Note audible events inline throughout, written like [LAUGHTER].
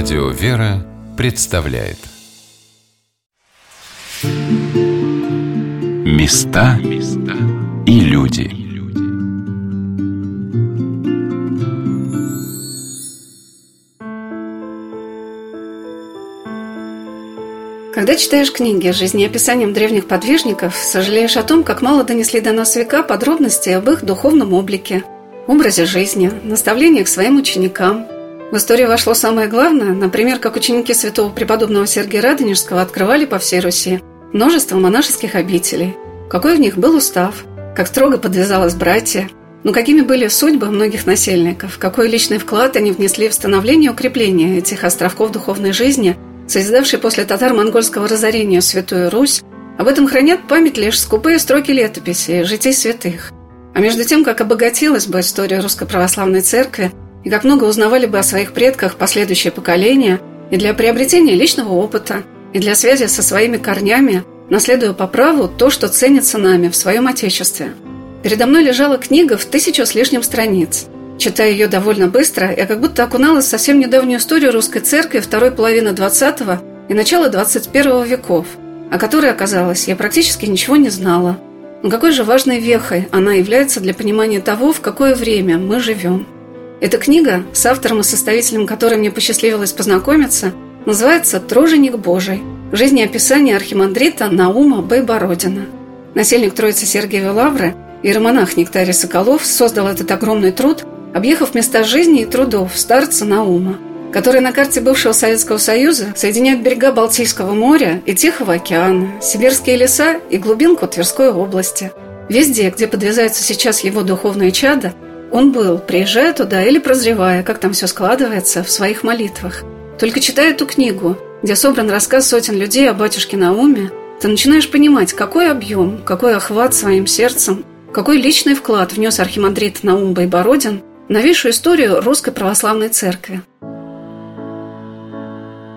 Радио «Вера» представляет. Места и люди. Когда читаешь книги с жизнеописанием древних подвижников, сожалеешь о том, как мало донесли до нас века подробностей об их духовном облике, образе жизни, наставлениях своим ученикам – в историю вошло самое главное, например, как ученики святого преподобного Сергия Радонежского открывали по всей Руси множество монашеских обителей, какой в них был устав, как строго подвязалось братья, но какими были судьбы многих насельников, какой личный вклад они внесли в становление и укрепление этих островков духовной жизни, созидавшей после татар-монгольского разорения Святую Русь, об этом хранят память лишь скупые строки летописи житий святых. А между тем, как обогатилась бы история Русской Православной Церкви – и как много узнавали бы о своих предках последующие поколения и для приобретения личного опыта, и для связи со своими корнями, наследуя по праву то, что ценится нами в своем Отечестве. Передо мной лежала книга в тысячу с лишним страниц. Читая ее довольно быстро, я как будто окуналась в совсем недавнюю историю русской церкви второй половины XX и начала XXI веков, о которой, оказалось, я практически ничего не знала. Но какой же важной вехой она является для понимания того, в какое время мы живем. Эта книга, с автором и составителем которой мне посчастливилось познакомиться, называется «Труженик Божий. Жизнеописание архимандрита Наума Байбородина». Насельник Троицы Сергиевой Лавры, иеромонах Нектарий Соколов, создал этот огромный труд, объехав места жизни и трудов старца Наума, который на карте бывшего Советского Союза соединяет берега Балтийского моря и Тихого океана, сибирские леса и глубинку Тверской области. Везде, где подвязаются сейчас его духовные чада – он был, приезжая туда или прозревая, как там все складывается, в своих молитвах. Только читая эту книгу, где собран рассказ сотен людей о батюшке Науме, ты начинаешь понимать, какой объем, какой охват своим сердцем, какой личный вклад внес архимандрит Наум Байбородин в новейшую историю Русской Православной Церкви.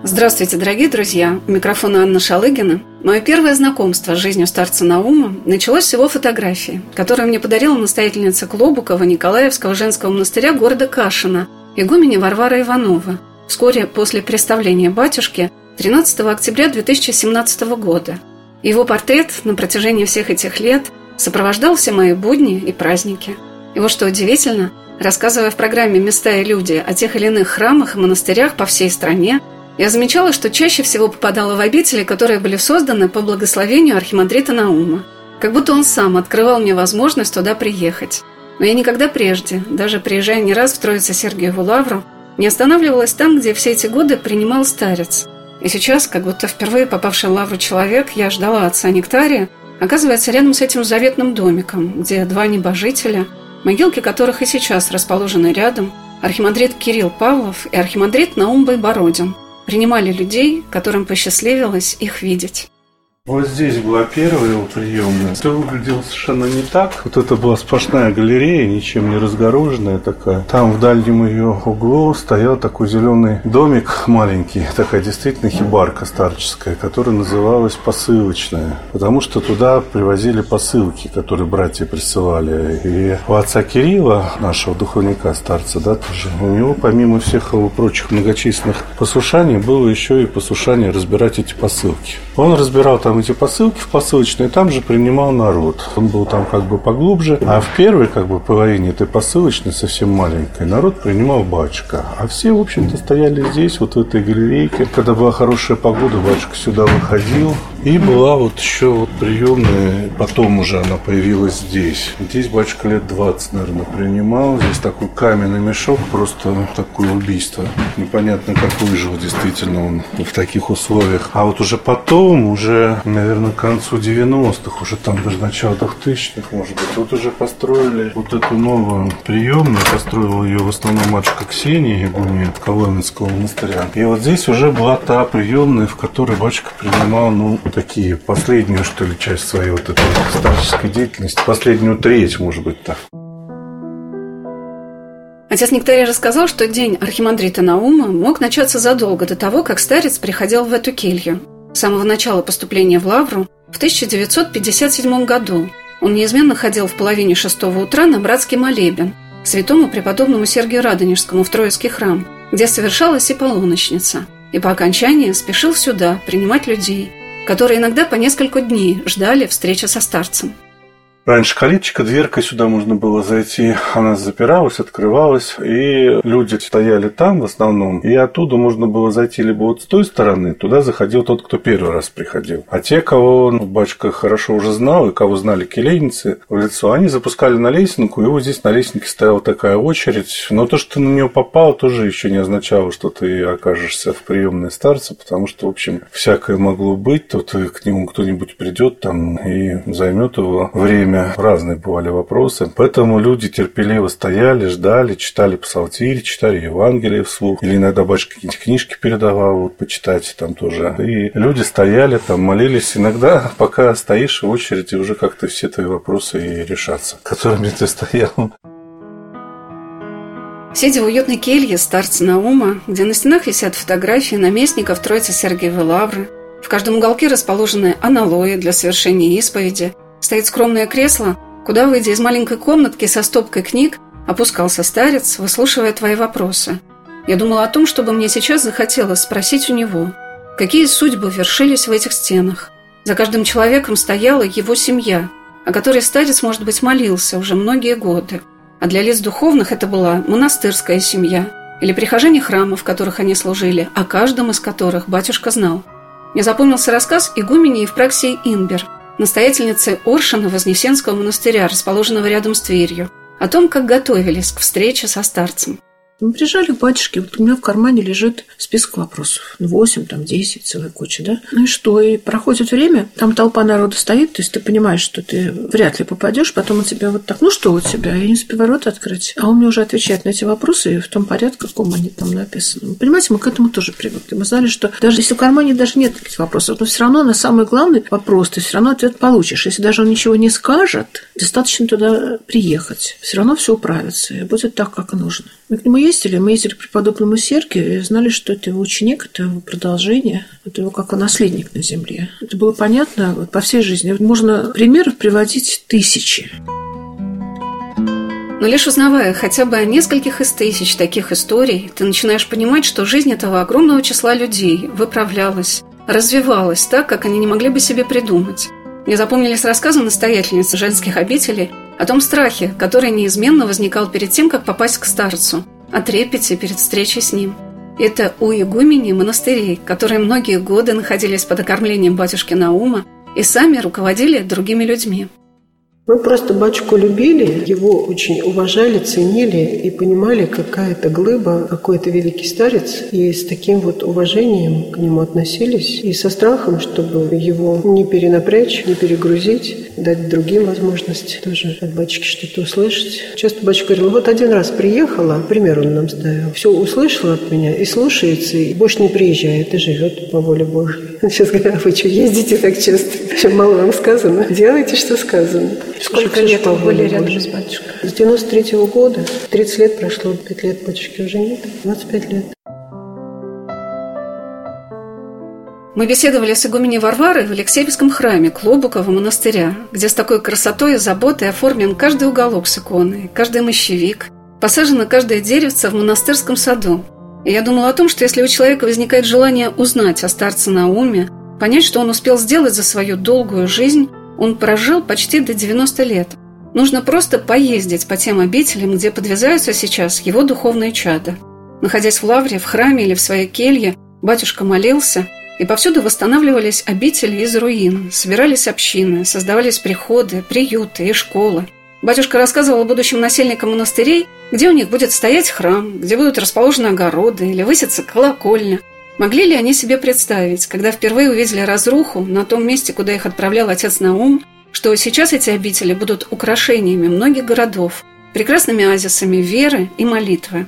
Здравствуйте, дорогие друзья! У микрофона Анна Шалыгина. Мое первое знакомство с жизнью старца Наума началось с его фотографии, которую мне подарила настоятельница Клобукова Николаевского женского монастыря города Кашина, игуменя Варвара Иванова, вскоре после представления батюшки 13 октября 2017 года. Его портрет на протяжении всех этих лет сопровождал все мои будни и праздники. И вот что удивительно, рассказывая в программе «Места и люди» о тех или иных храмах и монастырях по всей стране, я замечала, что чаще всего попадала в обители, которые были созданы по благословению архимандрита Наума. Как будто он сам открывал мне возможность туда приехать. Но я никогда прежде, даже приезжая не раз в Троице Сергиеву Лавру, не останавливалась там, где все эти годы принимал старец. И сейчас, как будто впервые попавший в Лавру человек, я ждала отца Нектария, оказывается рядом с этим заветным домиком, где два небожителя, могилки которых и сейчас расположены рядом, архимандрит Кирилл Павлов и архимандрит Наум Байбородин – принимали людей, которым посчастливилось их видеть. Вот здесь была первая его приемная. Все выглядело совершенно не так. Вот это была сплошная галерея, ничем не разгороженная такая. Там в дальнем ее углу стоял такой зеленый домик маленький, такая действительно хибарка старческая, которая называлась посылочная. Потому что туда привозили посылки, которые братья присылали. И у отца Кирилла, нашего духовника, старца, да, тоже, у него помимо всех его прочих многочисленных послушаний было еще и послушание разбирать эти посылки. Он разбирал там эти посылки в посылочные, там же принимал народ. Он был там как бы поглубже. А в первой как бы половине этой посылочной, совсем маленькой, народ принимал батюшка. А все, в общем-то, стояли здесь, вот в этой галерейке. Когда была хорошая погода, батюшка сюда выходил. И была вот еще вот приемная, потом уже она появилась здесь. Здесь батюшка лет 20, наверное, принимал. Здесь такой каменный мешок, просто такое убийство. Непонятно, как выжил действительно он в таких условиях. А вот уже потом, уже наверное, к концу 90-х, уже там даже начало 2000-х, может быть. Вот уже построили вот эту новую приемную, построила ее в основном матушка Ксения, игуменя Коломенского монастыря. И вот здесь уже была та приемная, в которой батюшка принимал, ну, такие, последнюю, что ли, часть своей вот этой старческой деятельности, последнюю треть, может быть, так. Отец Нектарий рассказал, что день архимандрита Наума мог начаться задолго до того, как старец приходил в эту келью. С самого начала поступления в Лавру в 1957 году он неизменно ходил в половине шестого утра на братский молебен святому преподобному Сергию Радонежскому в Троицкий храм, где совершалась и полуночница, и по окончании спешил сюда принимать людей, которые иногда по несколько дней ждали встречи со старцем. Раньше калиточка, дверка сюда можно было зайти, она запиралась, открывалась, и люди стояли там в основном, и оттуда можно было зайти либо вот с той стороны, туда заходил тот, кто первый раз приходил. А те, кого ну, батюшка хорошо уже знал, и кого знали келейницы в лицо, они запускали на лесенку, и вот здесь на лесенке стояла такая очередь. Но то, что ты на нее попал, тоже еще не означало, что ты окажешься в приемной старца, потому что, в общем, всякое могло быть, то ты к нему кто-нибудь придет там и займет его время время разные бывали вопросы. Поэтому люди терпеливо стояли, ждали, читали псалтирь, читали Евангелие вслух. Или иногда батюшка какие-нибудь книжки передавал, вот почитать там тоже. И люди стояли там, молились. Иногда, пока стоишь в очереди, уже как-то все твои вопросы и решатся, которыми ты стоял. Сидя в уютной келье старца Наума, где на стенах висят фотографии наместников Троицы Сергиевой Лавры, в каждом уголке расположены аналои для совершения исповеди, Стоит скромное кресло, куда, выйдя из маленькой комнатки со стопкой книг, опускался старец, выслушивая твои вопросы. Я думала о том, чтобы мне сейчас захотелось спросить у него, какие судьбы вершились в этих стенах. За каждым человеком стояла его семья, о которой старец, может быть, молился уже многие годы. А для лиц духовных это была монастырская семья или прихожане храма, в которых они служили, о каждом из которых батюшка знал. Мне запомнился рассказ игумени Евпраксии Инбер – настоятельницы Оршина Вознесенского монастыря, расположенного рядом с Тверью, о том, как готовились к встрече со старцем. Мы приезжали к батюшке, вот у меня в кармане лежит список вопросов. Восемь, там, десять, целая куча, да? Ну и что? И проходит время, там толпа народа стоит, то есть ты понимаешь, что ты вряд ли попадешь, потом у тебя вот так, ну что у тебя? Я не успеваю рот открыть. А он мне уже отвечает на эти вопросы в том порядке, в каком они там написаны. Понимаете, мы к этому тоже привыкли. Мы знали, что даже если в кармане даже нет таких вопросов, но все равно на самый главный вопрос ты все равно ответ получишь. Если даже он ничего не скажет, достаточно туда приехать. Все равно все управится и будет так, как нужно. Мы к нему ездили, мы ездили к преподобному Сергию и знали, что это его ученик, это его продолжение, это его как наследник на земле. Это было понятно вот, по всей жизни. Можно примеров приводить тысячи. Но лишь узнавая хотя бы о нескольких из тысяч таких историй, ты начинаешь понимать, что жизнь этого огромного числа людей выправлялась, развивалась так, как они не могли бы себе придумать. Мне запомнились рассказы настоятельницы женских обителей о том страхе, который неизменно возникал перед тем, как попасть к старцу, о трепете перед встречей с ним. Это у игумени монастырей, которые многие годы находились под окормлением батюшки Наума и сами руководили другими людьми. Мы просто батюшку любили, его очень уважали, ценили и понимали, какая это глыба, какой это великий старец. И с таким вот уважением к нему относились. И со страхом, чтобы его не перенапрячь, не перегрузить, дать другим возможность тоже от батюшки что-то услышать. Часто батюшка говорил, вот один раз приехала, пример он нам ставил, все услышала от меня и слушается, и больше не приезжает, и живет по воле Божьей. [LAUGHS] Сейчас говорят, а вы что, ездите так часто? Чем мало вам сказано? Делайте, что сказано. Сколько лет вы были рядом с батюшкой? С 93 -го года. 30 лет прошло, 5 лет батюшки уже нет. 25 лет. Мы беседовали с игуменей Варварой в Алексеевском храме Клобукова монастыря, где с такой красотой и заботой оформлен каждый уголок с иконой, каждый мощевик, посажено каждое деревце в монастырском саду. Я думала о том, что если у человека возникает желание узнать о старце Науме, понять, что он успел сделать за свою долгую жизнь, он прожил почти до 90 лет. Нужно просто поездить по тем обителям, где подвязаются сейчас его духовные чада. Находясь в лавре, в храме или в своей келье, батюшка молился, и повсюду восстанавливались обители из руин, собирались общины, создавались приходы, приюты и школы. Батюшка рассказывал будущим насельникам монастырей, где у них будет стоять храм, где будут расположены огороды или высится колокольня – Могли ли они себе представить, когда впервые увидели разруху на том месте, куда их отправлял отец Наум, что сейчас эти обители будут украшениями многих городов, прекрасными оазисами веры и молитвы?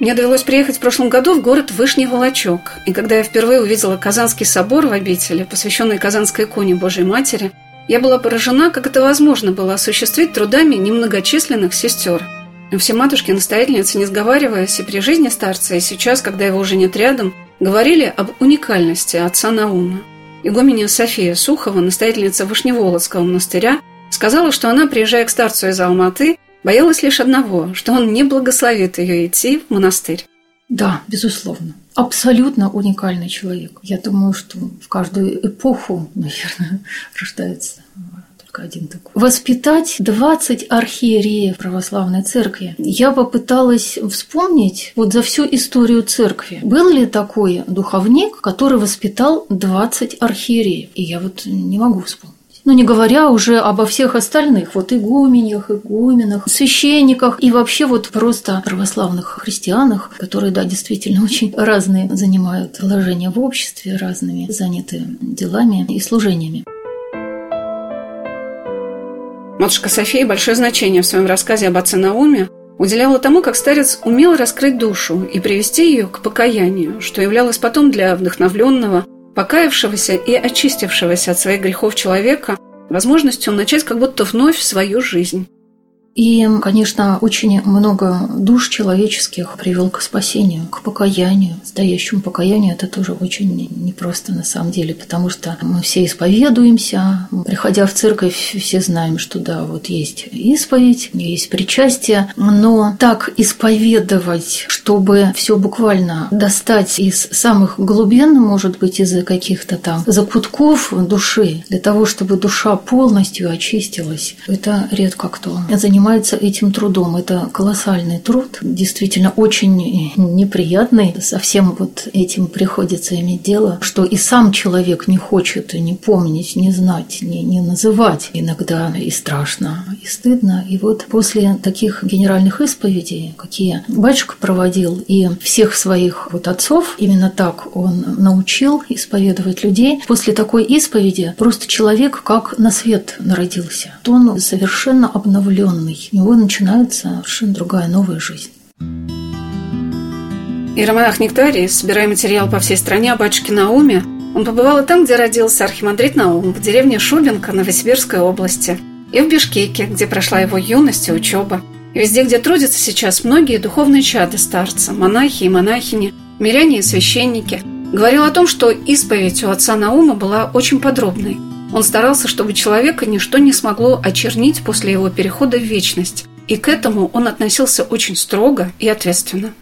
Мне довелось приехать в прошлом году в город Вышний Волочок, и когда я впервые увидела Казанский собор в обители, посвященный Казанской иконе Божьей Матери, я была поражена, как это возможно было осуществить трудами немногочисленных сестер. Все матушки-настоятельницы, не сговариваясь и при жизни старца, и сейчас, когда его уже нет рядом, говорили об уникальности отца Наума. Игуменя София Сухова, настоятельница Вышневолодского монастыря, сказала, что она, приезжая к старцу из Алматы, боялась лишь одного, что он не благословит ее идти в монастырь. Да, безусловно. Абсолютно уникальный человек. Я думаю, что в каждую эпоху, [LAUGHS] наверное, рождается только один такой. Воспитать 20 архиереев православной церкви. Я попыталась вспомнить вот за всю историю церкви. Был ли такой духовник, который воспитал 20 архиереев? И я вот не могу вспомнить. Ну, не говоря уже обо всех остальных, вот игуменях, игуменах, священниках и вообще вот просто православных христианах, которые, да, действительно [LAUGHS] очень разные занимают положение в обществе, разными заняты делами и служениями. Матушка София большое значение в своем рассказе об отце Науме уделяла тому, как старец умел раскрыть душу и привести ее к покаянию, что являлось потом для вдохновленного, покаявшегося и очистившегося от своих грехов человека возможностью начать как будто вновь свою жизнь. И, конечно, очень много душ человеческих привел к спасению, к покаянию. Настоящему покаянию это тоже очень непросто на самом деле, потому что мы все исповедуемся. Приходя в церковь, все знаем, что да, вот есть исповедь, есть причастие, но так исповедовать, чтобы все буквально достать из самых глубин, может быть, из каких-то там закутков души, для того, чтобы душа полностью очистилась, это редко кто занимается занимается этим трудом. Это колоссальный труд, действительно очень неприятный. Со всем вот этим приходится иметь дело, что и сам человек не хочет не помнить, не знать, не, не называть. Иногда и страшно, и стыдно. И вот после таких генеральных исповедей, какие батюшка проводил, и всех своих вот отцов, именно так он научил исповедовать людей, после такой исповеди просто человек как на свет народился. Он совершенно обновленный новый. У него начинается совершенно другая новая жизнь. Иеромонах Нектарий, собирая материал по всей стране о батюшке Науме, он побывал и там, где родился архимандрит Наум, в деревне Шубинка Новосибирской области, и в Бишкеке, где прошла его юность и учеба, и везде, где трудятся сейчас многие духовные чады старца, монахи и монахини, миряне и священники, говорил о том, что исповедь у отца Наума была очень подробной – он старался, чтобы человека ничто не смогло очернить после его перехода в вечность, и к этому он относился очень строго и ответственно.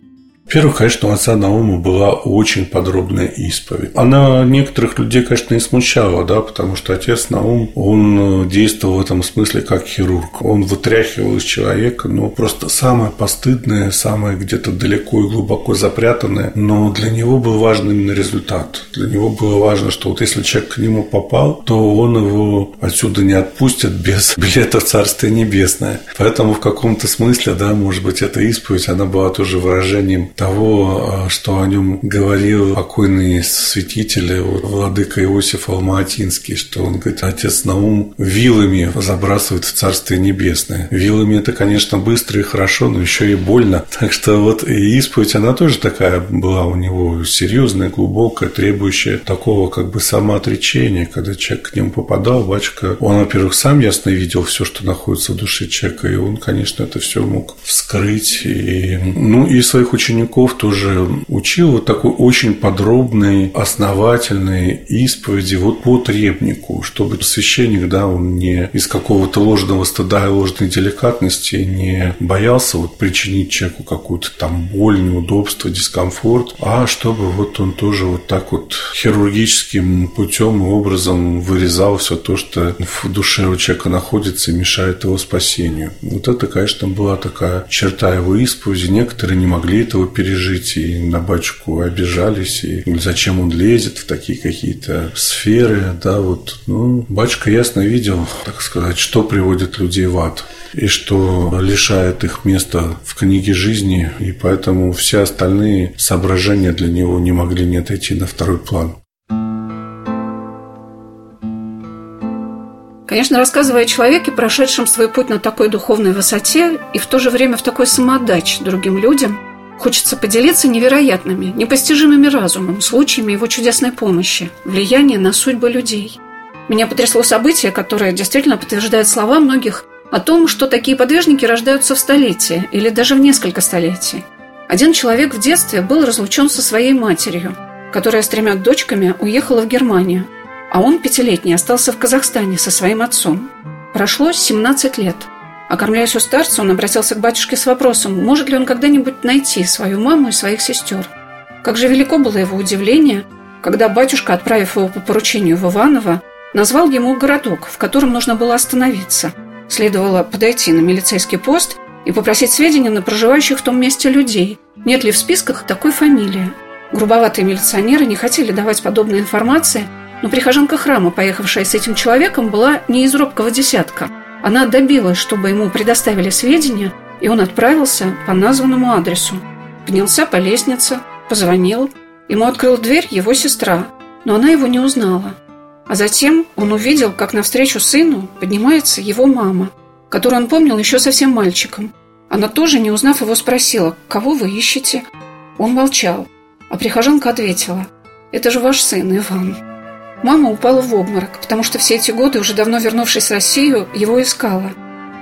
Во-первых, конечно, у отца Наума была очень подробная исповедь. Она некоторых людей, конечно, и смущала, да, потому что отец Наум, он э, действовал в этом смысле как хирург. Он вытряхивал из человека, ну, просто самое постыдное, самое где-то далеко и глубоко запрятанное, но для него был важен именно результат. Для него было важно, что вот если человек к нему попал, то он его отсюда не отпустит без [LAUGHS] билета в Царствие Небесное. Поэтому в каком-то смысле, да, может быть, эта исповедь, она была тоже выражением того, а, что о нем говорил покойный святитель владыка Иосиф Алматинский, что он говорит, отец Наум вилами забрасывает в Царствие Небесное. Вилами это, конечно, быстро и хорошо, но еще и больно. [LAUGHS] Так что вот и исповедь, она тоже такая была у него серьезная, глубокая, требующая такого как бы самоотречения, когда человек к нему попадал, батюшка, он, во-первых, сам ясно видел все, что находится в душе человека, и он, конечно, это все мог вскрыть. И, ну, и своих учеников учеников тоже учил вот такой очень подробной, основательной исповеди вот по требнику, чтобы священник, да, он не из какого-то ложного стыда и ложной деликатности не боялся вот причинить человеку какую-то там боль, неудобство, дискомфорт, а чтобы вот он тоже вот так вот хирургическим путем и образом вырезал все то, что в душе у человека находится и мешает его спасению. Вот это, конечно, была такая черта его исповеди. Некоторые не могли этого пережить, и на батюшку обижались, и зачем он лезет в такие какие-то сферы, да, вот, ну, батюшка ясно видел, так сказать, что приводит людей в ад и что лишает их места в книге жизни, и поэтому все остальные соображения для него не могли не отойти на второй план. Конечно, рассказывая о человеке, прошедшем свой путь на такой духовной высоте и в то же время в такой самоотдаче другим людям – Хочется поделиться невероятными, непостижимыми разумом, случаями его чудесной помощи, влияния на судьбы людей. Меня потрясло событие, которое действительно подтверждает слова многих о том, что такие подвижники рождаются в столетие или даже в несколько столетий. Один человек в детстве был разлучен со своей матерью, которая с тремя дочками уехала в Германию, а он, пятилетний, остался в Казахстане со своим отцом. Прошло 17 лет – Окормляясь у старца, он обратился к батюшке с вопросом, может ли он когда-нибудь найти свою маму и своих сестер. Как же велико было его удивление, когда батюшка, отправив его по поручению в Иваново, назвал ему городок, в котором нужно было остановиться. Следовало подойти на милицейский пост и попросить сведения на проживающих в том месте людей, нет ли в списках такой фамилии. Грубоватые милиционеры не хотели давать подобной информации, но прихожанка храма, поехавшая с этим человеком, была не из робкого десятка. Она добилась, чтобы ему предоставили сведения, и он отправился по названному адресу. Поднялся по лестнице, позвонил. Ему открыл дверь его сестра, но она его не узнала. А затем он увидел, как навстречу сыну поднимается его мама, которую он помнил еще совсем мальчиком. Она тоже, не узнав его, спросила, «Кого вы ищете?» Он молчал, а прихожанка ответила, «Это же ваш сын, Иван». Мама упала в обморок, потому что все эти годы, уже давно вернувшись в Россию, его искала.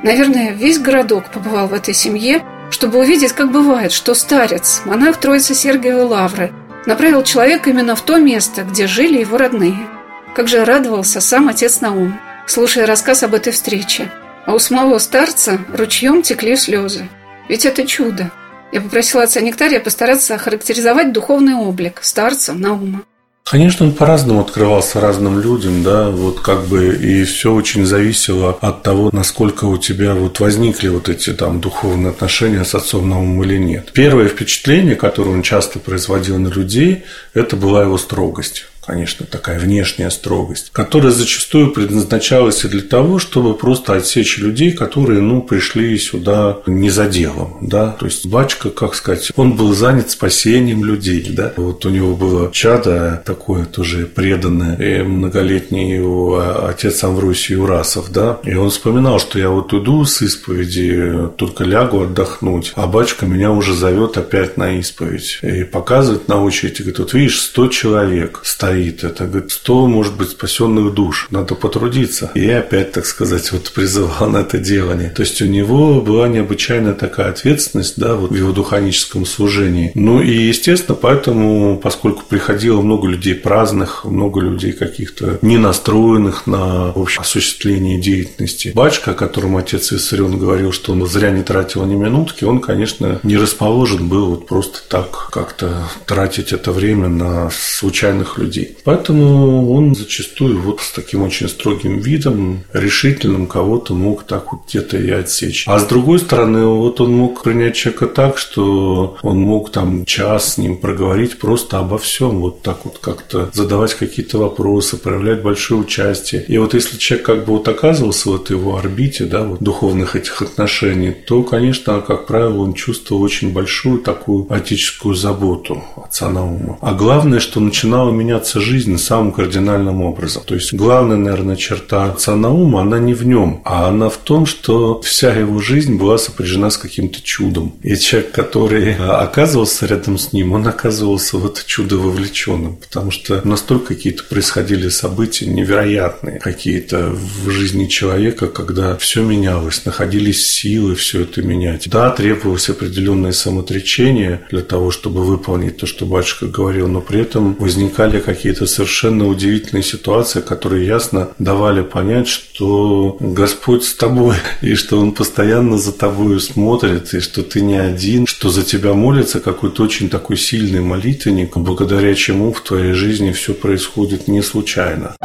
Наверное, весь городок побывал в этой семье, чтобы увидеть, как бывает, что старец, монах Троицы Сергиевой Лавры, направил человека именно в то место, где жили его родные. Как же радовался сам отец Наум, слушая рассказ об этой встрече. А у самого старца ручьем текли слезы. Ведь это чудо. Я попросила отца Нектария постараться охарактеризовать духовный облик старца Наума. Конечно, он по-разному открывался разным людям, да, вот как бы и все очень зависело от того, насколько у тебя вот возникли вот эти там духовные отношения с отцом Наумом или нет. Первое впечатление, которое он часто производил на людей, это была его строгость конечно, такая внешняя строгость, которая зачастую предназначалась и для того, чтобы просто отсечь людей, которые, ну, пришли сюда не за делом, да, то есть Бачка, как сказать, он был занят спасением людей, да, вот у него было чадо такое тоже преданное, и многолетний его отец Амвросий Урасов, да, и он вспоминал, что я вот иду с исповеди, только лягу отдохнуть, а Бачка меня уже зовет опять на исповедь и показывает на очередь, и говорит, вот видишь, 100 человек стоит стоит. Это, говорит, 100, может быть, спасенных душ. Надо потрудиться. И я опять, так сказать, вот призывал на это делание. То есть у него была необычайная такая ответственность, да, вот в его духаническом служении. Ну и, естественно, поэтому, поскольку приходило много людей праздных, много людей каких-то не настроенных на общее осуществление деятельности. Бачка, о котором отец Виссарион говорил, что он зря не тратил ни минутки, он, конечно, не расположен был вот просто так как-то тратить это время на случайных людей. Поэтому он зачастую вот с таким очень строгим видом, решительным кого-то мог так вот где-то и отсечь. А с другой стороны, вот он мог принять человека так, что он мог там час с ним проговорить просто обо всем, вот так вот как-то задавать какие-то вопросы, проявлять большое участие. И вот если человек как бы вот оказывался в этой его орбите, да, вот духовных этих отношений, то, конечно, как правило, он чувствовал очень большую такую отеческую заботу отца Наума. А главное, что начинало меняться меняется жизнь самым кардинальным образом. То есть главная, наверное, черта отца она не в нем, а она в том, что вся его жизнь была сопряжена с каким-то чудом. И человек, который оказывался рядом с ним, он оказывался в это чудо вовлеченным, потому что настолько какие-то происходили события невероятные, какие-то в жизни человека, когда все менялось, находились силы все это менять. Да, требовалось определенное самоотречение для того, чтобы выполнить то, что батюшка говорил, но при этом возникали какие какие-то совершенно удивительные ситуации, которые ясно давали понять, что Господь с тобой, [LAUGHS] и что Он постоянно за тобой смотрит, и что ты не один, что за тебя молится какой-то очень такой сильный молитвенник, благодаря чему в твоей жизни все происходит не случайно.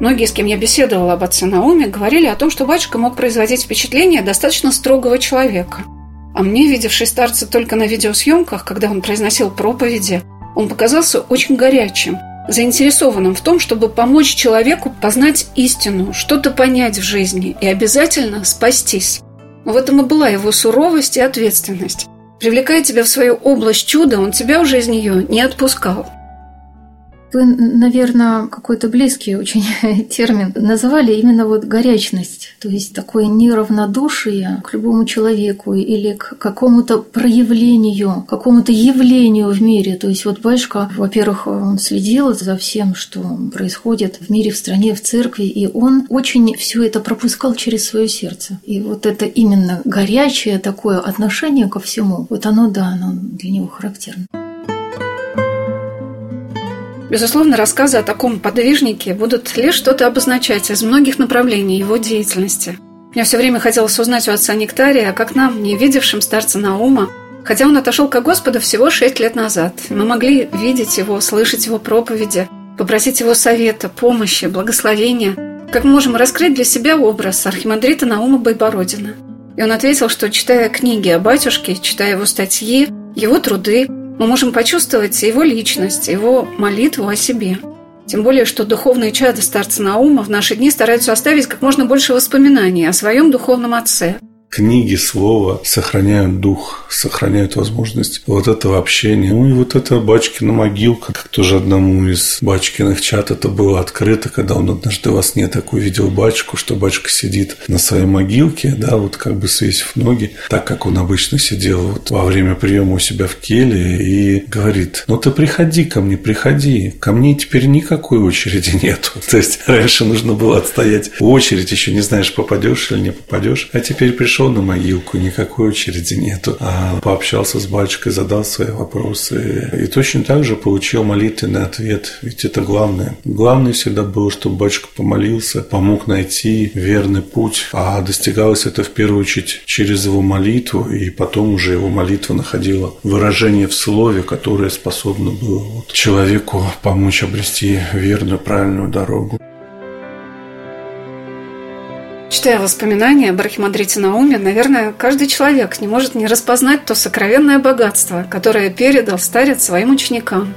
Многие, с кем я беседовала об отце Науме, говорили о том, что батюшка мог производить впечатление достаточно строгого человека – а мне, видевший старца только на видеосъемках, когда он произносил проповеди, он показался очень горячим, заинтересованным в том, чтобы помочь человеку познать истину, что-то понять в жизни и обязательно спастись. В этом и была его суровость и ответственность. Привлекая тебя в свою область чуда, он тебя уже из нее не отпускал. Вы, наверное, какой-то близкий очень [LAUGHS] термин называли именно вот горячность, то есть такое неравнодушие к любому человеку или к какому-то проявлению, какому-то явлению в мире. То есть вот батюшка, во-первых, он следил за всем, что происходит в мире, в стране, в церкви, и он очень все это пропускал через свое сердце. И вот это именно горячее такое отношение ко всему, вот оно, да, оно для него характерно. Безусловно, рассказы о таком подвижнике будут лишь что-то обозначать из многих направлений его деятельности. Мне все время хотелось узнать у отца Нектария, как нам, не видевшим старца Наума, хотя он отошел к Господу всего шесть лет назад. Мы могли видеть его, слышать его проповеди, попросить его совета, помощи, благословения. Как мы можем раскрыть для себя образ архимандрита Наума Байбородина? И он ответил, что читая книги о батюшке, читая его статьи, его труды, мы можем почувствовать его личность, его молитву о себе. Тем более, что духовные чады старца Наума в наши дни стараются оставить как можно больше воспоминаний о своем духовном отце – книги, слова сохраняют дух, сохраняют возможность вот этого общения. Ну и вот эта Бачкина могилка, как тоже одному из Бачкиных чат это было открыто, когда он однажды во сне так увидел Бачку, что Бачка сидит на своей могилке, да, вот как бы свесив ноги, так как он обычно сидел вот во время приема у себя в келе и говорит, ну ты приходи ко мне, приходи, ко мне теперь никакой очереди нету. [LAUGHS] То есть раньше нужно было отстоять очередь, еще не знаешь, попадешь или не попадешь, а теперь пришел пришел на могилку, никакой очереди нету, а пообщался с батюшкой, задал свои вопросы. И точно так же получил молитвенный ответ, ведь это главное. Главное всегда было, чтобы батюшка помолился, помог найти верный путь, а достигалось это в первую очередь через его молитву, и потом уже его молитва находила выражение в слове, которое способно было вот человеку помочь обрести верную, правильную дорогу. Читая воспоминания об архимандрите Науме, наверное, каждый человек не может не распознать то сокровенное богатство, которое передал старец своим ученикам.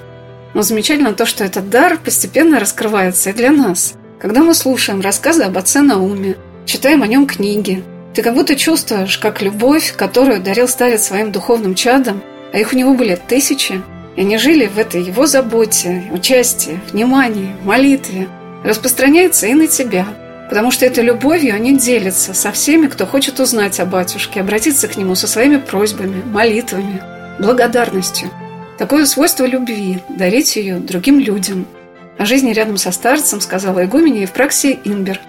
Но замечательно то, что этот дар постепенно раскрывается и для нас. Когда мы слушаем рассказы об отце Науме, читаем о нем книги, ты как будто чувствуешь, как любовь, которую дарил старец своим духовным чадам, а их у него были тысячи, и они жили в этой его заботе, участии, внимании, молитве, распространяется и на тебя – потому что этой любовью они делятся со всеми, кто хочет узнать о батюшке, обратиться к нему со своими просьбами, молитвами, благодарностью. Такое свойство любви – дарить ее другим людям. О жизни рядом со старцем сказала игуменя Евпраксия Инбер.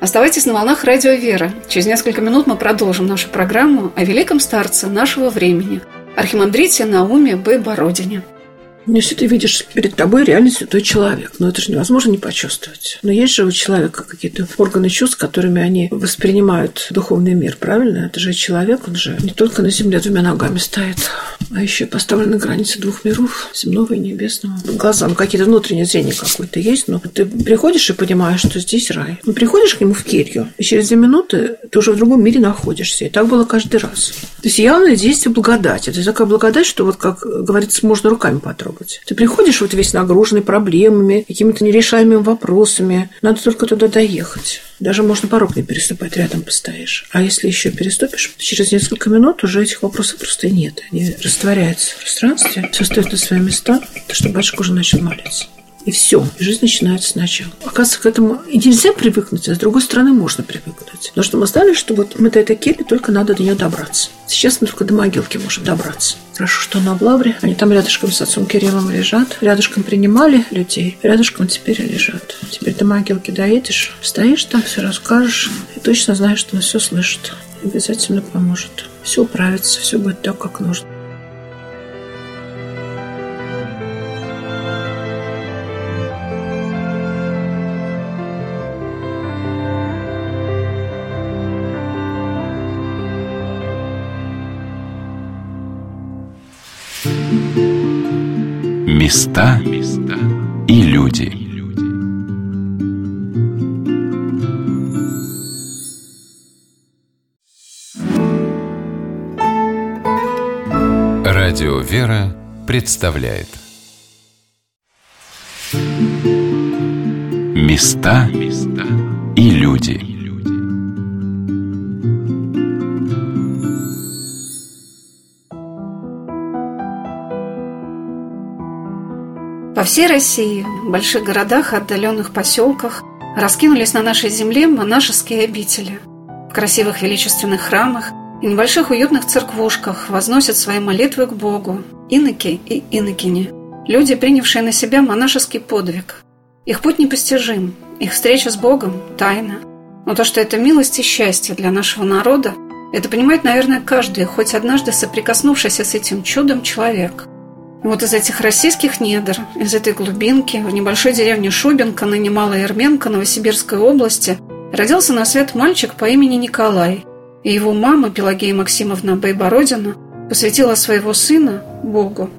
Оставайтесь на волнах радио «Вера». Через несколько минут мы продолжим нашу программу о великом старце нашего времени – архимандрите Науме Б. Бородине. Но если ты видишь перед тобой реально святой человек, но это же невозможно не почувствовать. Но есть же у человека какие-то органы чувств, которыми они воспринимают духовный мир, правильно? Это же человек, он же не только на земле двумя ногами стоит, а еще поставлен на границе двух миров, земного и небесного. Глазам какие-то внутреннее зрение какое-то есть, но ты приходишь и понимаешь, что здесь рай. Ну, приходишь к нему в келью, и через две минуты ты уже в другом мире находишься. И так было каждый раз. То есть явное действие благодати. Это такая благодать, что вот, как говорится, можно руками потрогать трогать. Ты приходишь вот весь нагруженный проблемами, какими-то нерешаемыми вопросами. Надо только туда доехать. Даже можно порог не переступать, рядом постоишь. А если еще переступишь, через несколько минут уже этих вопросов просто нет. Они растворяются в пространстве, все стоит на свои места, то что батюшка уже начал молиться. И все, и жизнь начинается сначала. Оказывается, к этому и нельзя привыкнуть, а с другой стороны можно привыкнуть. Но что мы знали, что вот мы до этой кельи только надо до нее добраться. Сейчас мы только до могилки можем добраться. Хорошо, что на Блавре. Они там рядышком с отцом Кириллом лежат. Рядышком принимали людей. Рядышком теперь лежат. Теперь до могилки доедешь, стоишь там, все расскажешь. И точно знаешь, что он все слышит. Обязательно поможет. Все управится, все будет так, как нужно. Места и люди. Радио «Вера» представляет Места и люди. По всей России, в больших городах и отдаленных поселках раскинулись на нашей земле монашеские обители. В красивых величественных храмах и небольших уютных церквушках возносят свои молитвы к Богу, иноки и инокини. Люди, принявшие на себя монашеский подвиг. Их путь непостижим, их встреча с Богом – тайна. Но то, что это милость и счастье для нашего народа, это понимает, наверное, каждый, хоть однажды соприкоснувшийся с этим чудом человек – вот из этих российских недр, из этой глубинки, в небольшой деревне Шубинка, ныне Малая Ерменка Новосибирской области, родился на свет мальчик по имени Николай. И его мама, Пелагея Максимовна Байбородина, посвятила своего сына Богу.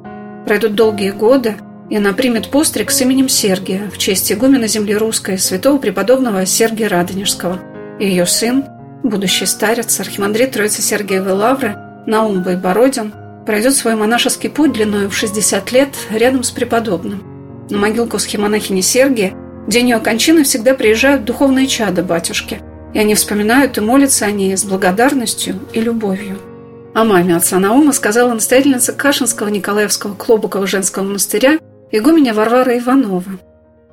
Пройдут долгие годы, и она примет постриг с именем Сергия в честь игумена земли русской, святого преподобного Сергия Радонежского. И ее сын, будущий старец, архимандрит Троицы Сергиевой Лавры, Наум Байбородин, пройдет свой монашеский путь длиной в 60 лет рядом с преподобным. На могилку схемонахини Сергия в день ее кончины всегда приезжают духовные чады батюшки, и они вспоминают и молятся о ней с благодарностью и любовью. О маме отца Наума сказала настоятельница Кашинского Николаевского Клобукова женского монастыря игуменя Варвара Иванова.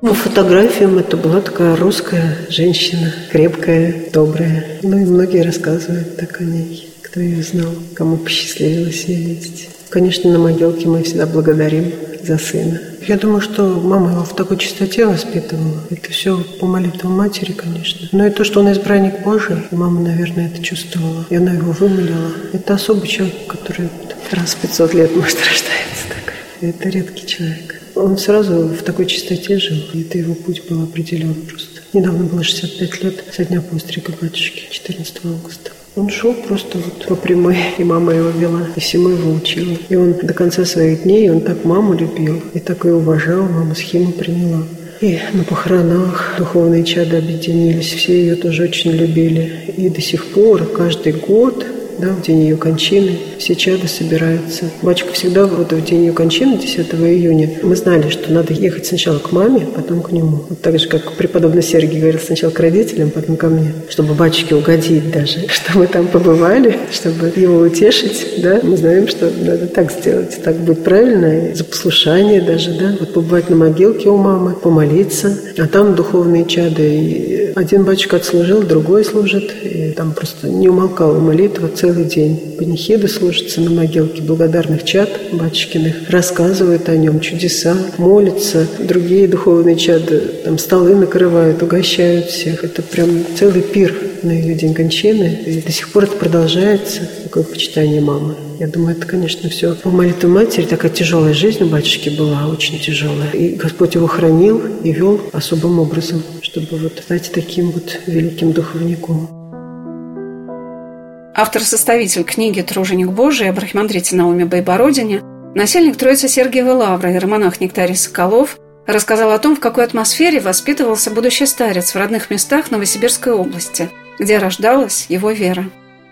По фотографиям это была такая русская женщина, крепкая, добрая. Ну и многие рассказывают так о ней, кто ее знал, кому посчастливилось ее видеть. Конечно, на могилке мы всегда благодарим за сына. Я думаю, что мама его в такой чистоте воспитывала. Это все по молитвам матери, конечно. Но и то, что он избранник Божий, мама, наверное, это чувствовала. И она его вымолила. Это особый человек, который раз в 500 лет, может, [LAUGHS] рождается такой. Это редкий человек. Он сразу в такой чистоте жил, и это его путь был определен просто. Недавно было 65 лет со дня пострига батюшки, 14 августа. Он шел просто вот по прямой, и мама его вела, и всему его учила. И он до конца своих дней, он так маму любил, и так ее уважал, мама схему приняла. И на похоронах духовные чады объединились, все ее тоже очень любили. И до сих пор, каждый год да, в день ее кончины, все чады собираются. Батюшка всегда вот в день ее кончины, 10 июня, мы знали, что надо ехать сначала к маме, потом к нему. Вот так же, как преподобный Сергий говорил сначала к родителям, потом ко мне, чтобы батюшке угодить даже, [LAUGHS] что мы там побывали, чтобы его утешить, да. Мы знаем, что надо так сделать, так будет правильно, за послушание даже, да. Вот побывать на могилке у мамы, помолиться, а там духовные чады. И один батюшка отслужил, другой служит, и там просто не умолкала молитва целый день. Панихиды служатся на могилке благодарных чад батюшкиных, рассказывают о нем чудеса, молятся. Другие духовные чады там столы накрывают, угощают всех. Это прям целый пир на ее день кончины. И до сих пор это продолжается, такое почитание мамы. Я думаю, это, конечно, все по молитве матери. Такая тяжелая жизнь у батюшки была, очень тяжелая. И Господь его хранил и вел особым образом, чтобы вот стать таким вот великим духовником. Автор-составитель книги «Труженик Божий» об архимандрите Науме Байбородине, насельник Троицы Сергиевой Лавры и романах Нектарий Соколов рассказал о том, в какой атмосфере воспитывался будущий старец в родных местах Новосибирской области, где рождалась его вера.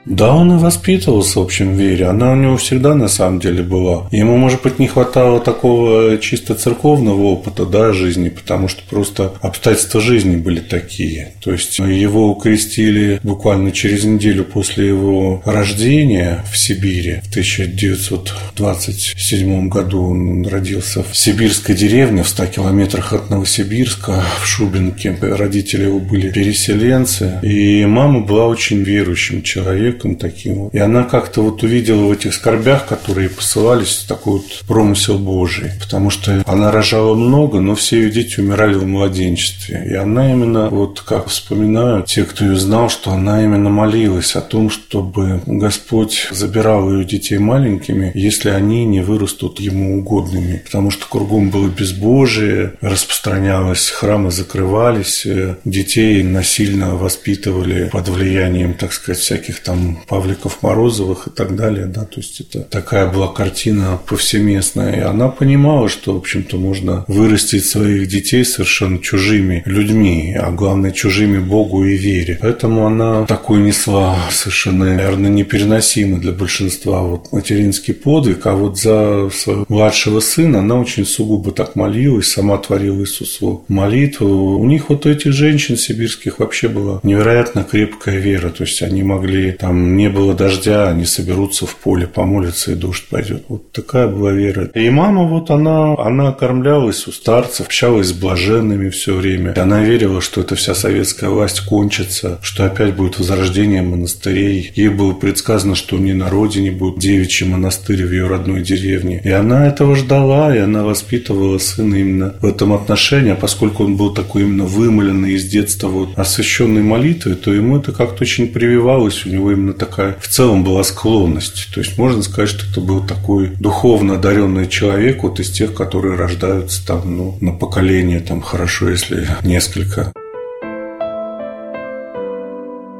Да, он и воспитывался, в общем, в вере. Она у него всегда, на самом деле, была. Ему, может быть, не хватало такого чисто церковного опыта, да, жизни, потому что просто обстоятельства жизни были такие. То есть его укрестили буквально через неделю после его рождения в Сибири. В 1927 году он родился в сибирской деревне в 100 километрах от Новосибирска, в Шубинке. Родители его были переселенцы. И мама была очень верующим человеком человеком таким. И она как-то вот увидела в этих скорбях, которые посылались, такой вот промысел Божий. Потому что она рожала много, но все ее дети умирали в младенчестве. И она именно, вот как вспоминают те, кто ее знал, что она именно молилась о том, чтобы Господь забирал ее детей маленькими, если они не вырастут ему угодными. Потому что кругом было безбожие, распространялось, храмы закрывались, детей насильно воспитывали под влиянием, так сказать, всяких там там Павликов, Морозовых и так далее, да, то есть это такая была картина повсеместная, и она понимала, что, в общем-то, можно вырастить своих детей совершенно чужими людьми, а главное, чужими Богу и вере. Поэтому она такой несла совершенно, наверное, непереносимый для большинства вот материнский подвиг, а вот за своего младшего сына она очень сугубо так молилась, сама творила Иисусу молитву. У них вот у этих женщин сибирских вообще была невероятно крепкая вера, то есть они могли там там не было дождя, они соберутся в поле, помолятся, и дождь пойдет. Вот такая была вера. И мама вот она, она кормлялась у старцев, общалась с блаженными все время. Она верила, что эта вся советская власть кончится, что опять будет возрождение монастырей. Ей было предсказано, что не на родине будет девичий монастырь в ее родной деревне. И она этого ждала, и она воспитывала сына именно в этом отношении. А поскольку он был такой именно вымоленный из детства, вот, освященный молитвой, то ему это как-то очень прививалось. У него именно такая в целом была склонность. То есть можно сказать, что это был такой духовно одаренный человек, вот из тех, которые рождаются там, ну, на поколение, там, хорошо, если несколько.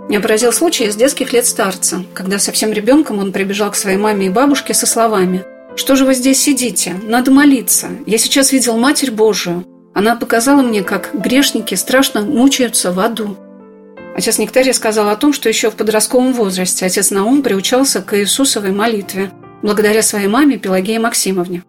Меня поразил случай из детских лет старца, когда совсем ребенком он прибежал к своей маме и бабушке со словами «Что же вы здесь сидите? Надо молиться. Я сейчас видел Матерь Божию. Она показала мне, как грешники страшно мучаются в аду». Отец Нектарий сказал о том, что еще в подростковом возрасте отец Наум приучался к Иисусовой молитве благодаря своей маме Пелагее Максимовне.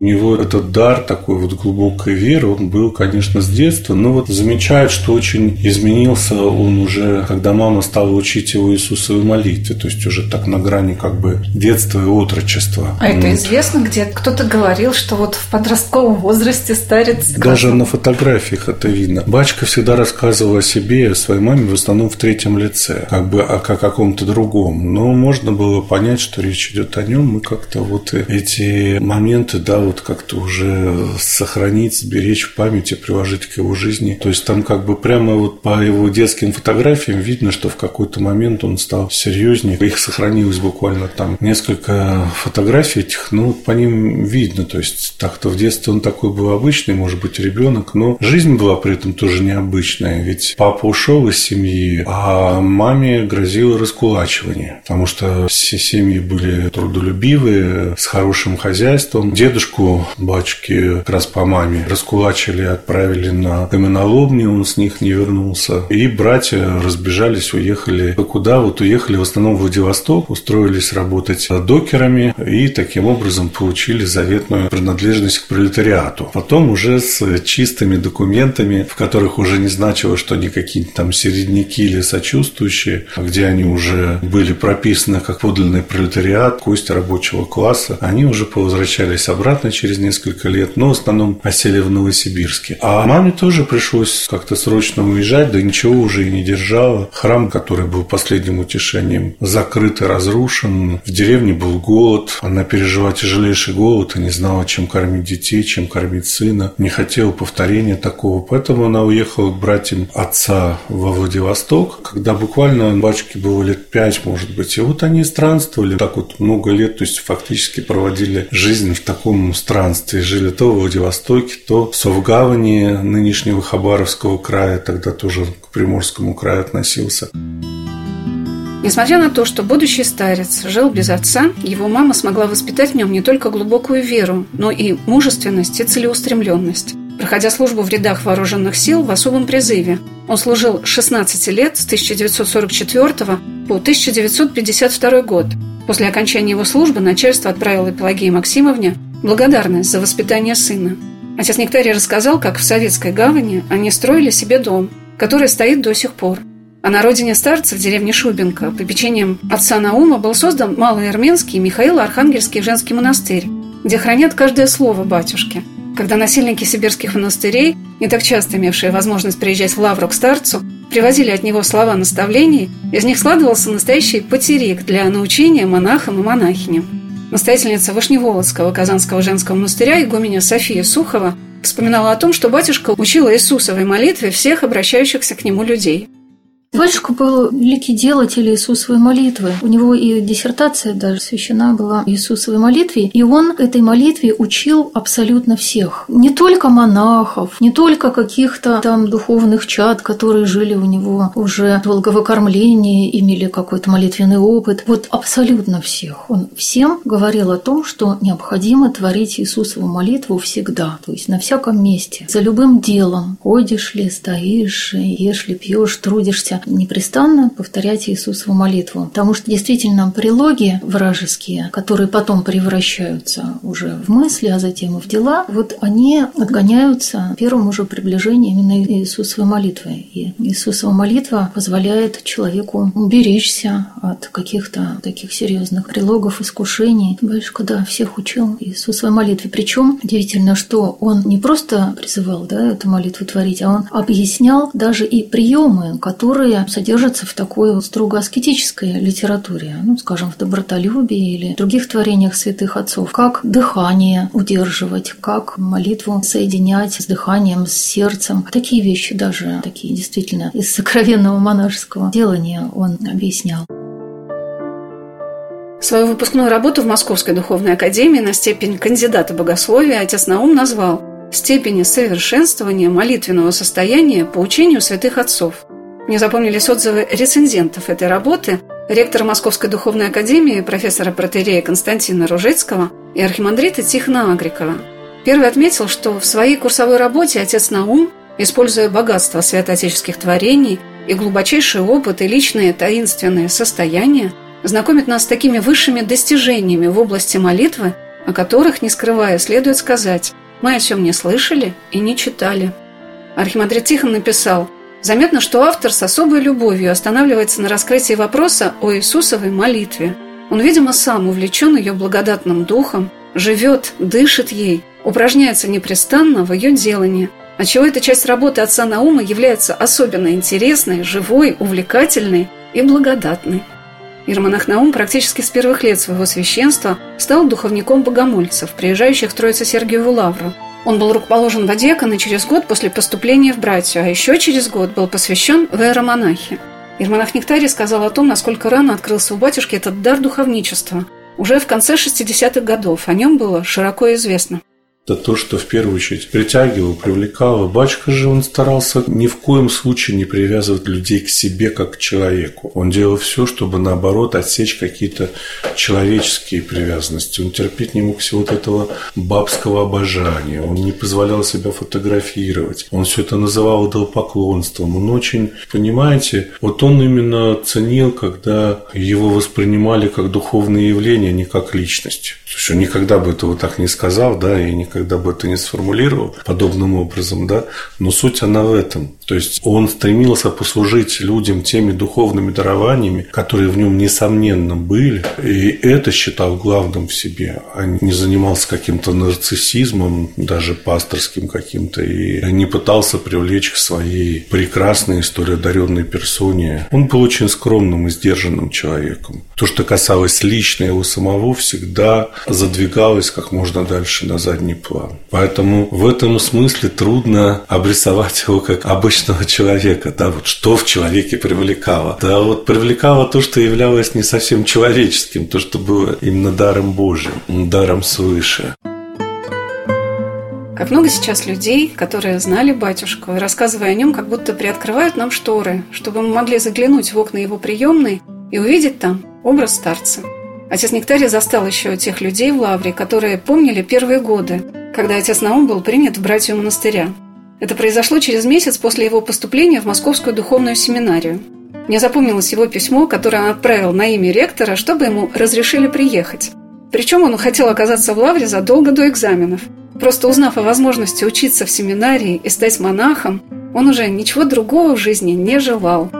У него этот дар такой вот глубокой веры, он был, конечно, с детства, но вот замечает, что очень изменился он уже, когда мама стала учить его Иисусовой молитве, то есть уже так на грани как бы детства и отрочества. А это известно, где кто-то говорил, что вот в подростковом возрасте старец... Даже на фотографиях это видно. Бачка всегда рассказывал о себе и о своей маме в основном в третьем лице, как бы о каком-то другом. Но можно было понять, что речь идет о нем, мы как-то вот эти моменты, да, вот как-то уже сохранить, сберечь в памяти, приложить к его жизни. То есть там как бы прямо вот по его детским фотографиям видно, что в какой-то момент он стал серьезнее. Их сохранилось буквально там несколько фотографий этих, ну по ним видно. То есть так-то в детстве он такой был обычный, может быть, ребенок, но жизнь была при этом тоже необычная. Ведь папа ушел из семьи, а маме грозило раскулачивание, потому что все семьи были трудолюбивые, с хорошим хозяйством. Дедушку дедушку батюшки как раз по маме раскулачили, отправили на каменоломню, он с них не вернулся. И братья разбежались, уехали. Куда? Вот уехали в основном в Владивосток, устроились работать докерами и таким образом получили заветную принадлежность к пролетариату. Потом уже с чистыми документами, в которых уже не значилось, что они какие-то там середняки или сочувствующие, а где они уже были прописаны как подлинный пролетариат, кость рабочего класса, они уже повозвращались обратно обратно через несколько лет, но в основном осели в Новосибирске. А маме тоже пришлось как-то срочно уезжать, да ничего уже и не держала. Храм, который был последним утешением, закрыт и разрушен. В деревне был голод. Она пережила тяжелейший голод и не знала, чем кормить детей, чем кормить сына. Не хотела повторения такого. Поэтому она уехала к братьям отца во Владивосток, когда буквально батюшке было лет пять, может быть. И вот они странствовали так вот много лет, то есть фактически проводили жизнь в таком странстве. Жили то в Владивостоке, то в Совгавани нынешнего Хабаровского края, тогда тоже к Приморскому краю относился. Несмотря на то, что будущий старец жил без отца, его мама смогла воспитать в нем не только глубокую веру, но и мужественность и целеустремленность. Проходя службу в рядах вооруженных сил в особом призыве, он служил 16 лет с 1944 по 1952 год. После окончания его службы начальство отправило Пелагеи Максимовне благодарность за воспитание сына. Отец Нектарий рассказал, как в Советской гавани они строили себе дом, который стоит до сих пор. А на родине старца в деревне Шубинка попечением отца Наума был создан Малый Армянский Михаил Архангельский женский монастырь, где хранят каждое слово батюшки. Когда насильники сибирских монастырей, не так часто имевшие возможность приезжать в Лавру к старцу, привозили от него слова наставлений, из них складывался настоящий потерик для научения монахам и монахиням. Настоятельница Вышневолодского Казанского женского монастыря игуменя София Сухова вспоминала о том, что батюшка учила Иисусовой молитве всех обращающихся к нему людей. Батюшка был великий делатель Иисусовой молитвы. У него и диссертация даже священа была Иисусовой молитве, и он этой молитве учил абсолютно всех. Не только монахов, не только каких-то там духовных чад, которые жили у него уже долгого кормления, имели какой-то молитвенный опыт. Вот абсолютно всех. Он всем говорил о том, что необходимо творить Иисусову молитву всегда, то есть на всяком месте, за любым делом. Ходишь ли, стоишь, ешь ли, пьешь, трудишься, непрестанно повторять Иисусову молитву. Потому что действительно прилоги вражеские, которые потом превращаются уже в мысли, а затем и в дела, вот они отгоняются первым уже приближением именно Иисусовой молитвы. И Иисусова молитва позволяет человеку уберечься от каких-то таких серьезных прилогов, искушений. Батюшка, да, всех учил Иисусовой молитве. Причем удивительно, что он не просто призывал да, эту молитву творить, а он объяснял даже и приемы, которые которые содержатся в такой строго аскетической литературе, ну, скажем, в добротолюбии или других творениях святых отцов, как дыхание удерживать, как молитву соединять с дыханием, с сердцем. Такие вещи даже, такие действительно из сокровенного монашеского делания он объяснял. Свою выпускную работу в Московской духовной академии на степень кандидата богословия отец Наум назвал «Степени совершенствования молитвенного состояния по учению святых отцов». Мне запомнились отзывы рецензентов этой работы, ректора Московской духовной академии, профессора протерея Константина Ружецкого и архимандрита Тихона Агрикова. Первый отметил, что в своей курсовой работе отец Наум, используя богатство святоотеческих творений и глубочайший опыт и личные таинственные состояния, знакомит нас с такими высшими достижениями в области молитвы, о которых, не скрывая, следует сказать «Мы о чем не слышали и не читали». Архимандрит Тихон написал «Заметно, что автор с особой любовью останавливается на раскрытии вопроса о Иисусовой молитве. Он, видимо, сам увлечен ее благодатным духом, живет, дышит ей, упражняется непрестанно в ее делании, отчего эта часть работы отца Наума является особенно интересной, живой, увлекательной и благодатной. Иеромонах Наум практически с первых лет своего священства стал духовником богомольцев, приезжающих в Троице-Сергиеву Лавру. Он был рукоположен в диаконы через год после поступления в братью, а еще через год был посвящен в иеромонахи. Иеромонах Нектарий сказал о том, насколько рано открылся у батюшки этот дар духовничества. Уже в конце 60-х годов о нем было широко известно это то, что в первую очередь притягивало, привлекало. Батюшка же он старался ни в коем случае не привязывать людей к себе как к человеку. Он делал все, чтобы наоборот отсечь какие-то человеческие привязанности. Он терпеть не мог всего вот этого бабского обожания. Он не позволял себя фотографировать. Он все это называл идолопоклонством. Он очень, понимаете, вот он именно ценил, когда его воспринимали как духовное явление, а не как личность. То он никогда бы этого так не сказал, да, и никогда когда бы это не сформулировал подобным образом, да, но суть она в этом. То есть он стремился послужить людям теми духовными дарованиями, которые в нем несомненно были, и это считал главным в себе, а не занимался каким-то нарциссизмом, даже пасторским каким-то, и не пытался привлечь к своей прекрасной истории персоне. Он был очень скромным и сдержанным человеком. То, что касалось лично его самого, всегда задвигалось как можно дальше на задний план. Поэтому в этом смысле трудно обрисовать его как обычного человека. Да, вот что в человеке привлекало? Да, вот привлекало то, что являлось не совсем человеческим, то, что было именно даром Божьим, даром свыше. Как много сейчас людей, которые знали батюшку, и рассказывая о нем, как будто приоткрывают нам шторы, чтобы мы могли заглянуть в окна его приемной и увидеть там образ старца. Отец Нектарий застал еще тех людей в Лавре, которые помнили первые годы, когда отец Наум был принят в братью монастыря. Это произошло через месяц после его поступления в Московскую духовную семинарию. Мне запомнилось его письмо, которое он отправил на имя ректора, чтобы ему разрешили приехать. Причем он хотел оказаться в Лавре задолго до экзаменов. Просто узнав о возможности учиться в семинарии и стать монахом, он уже ничего другого в жизни не желал.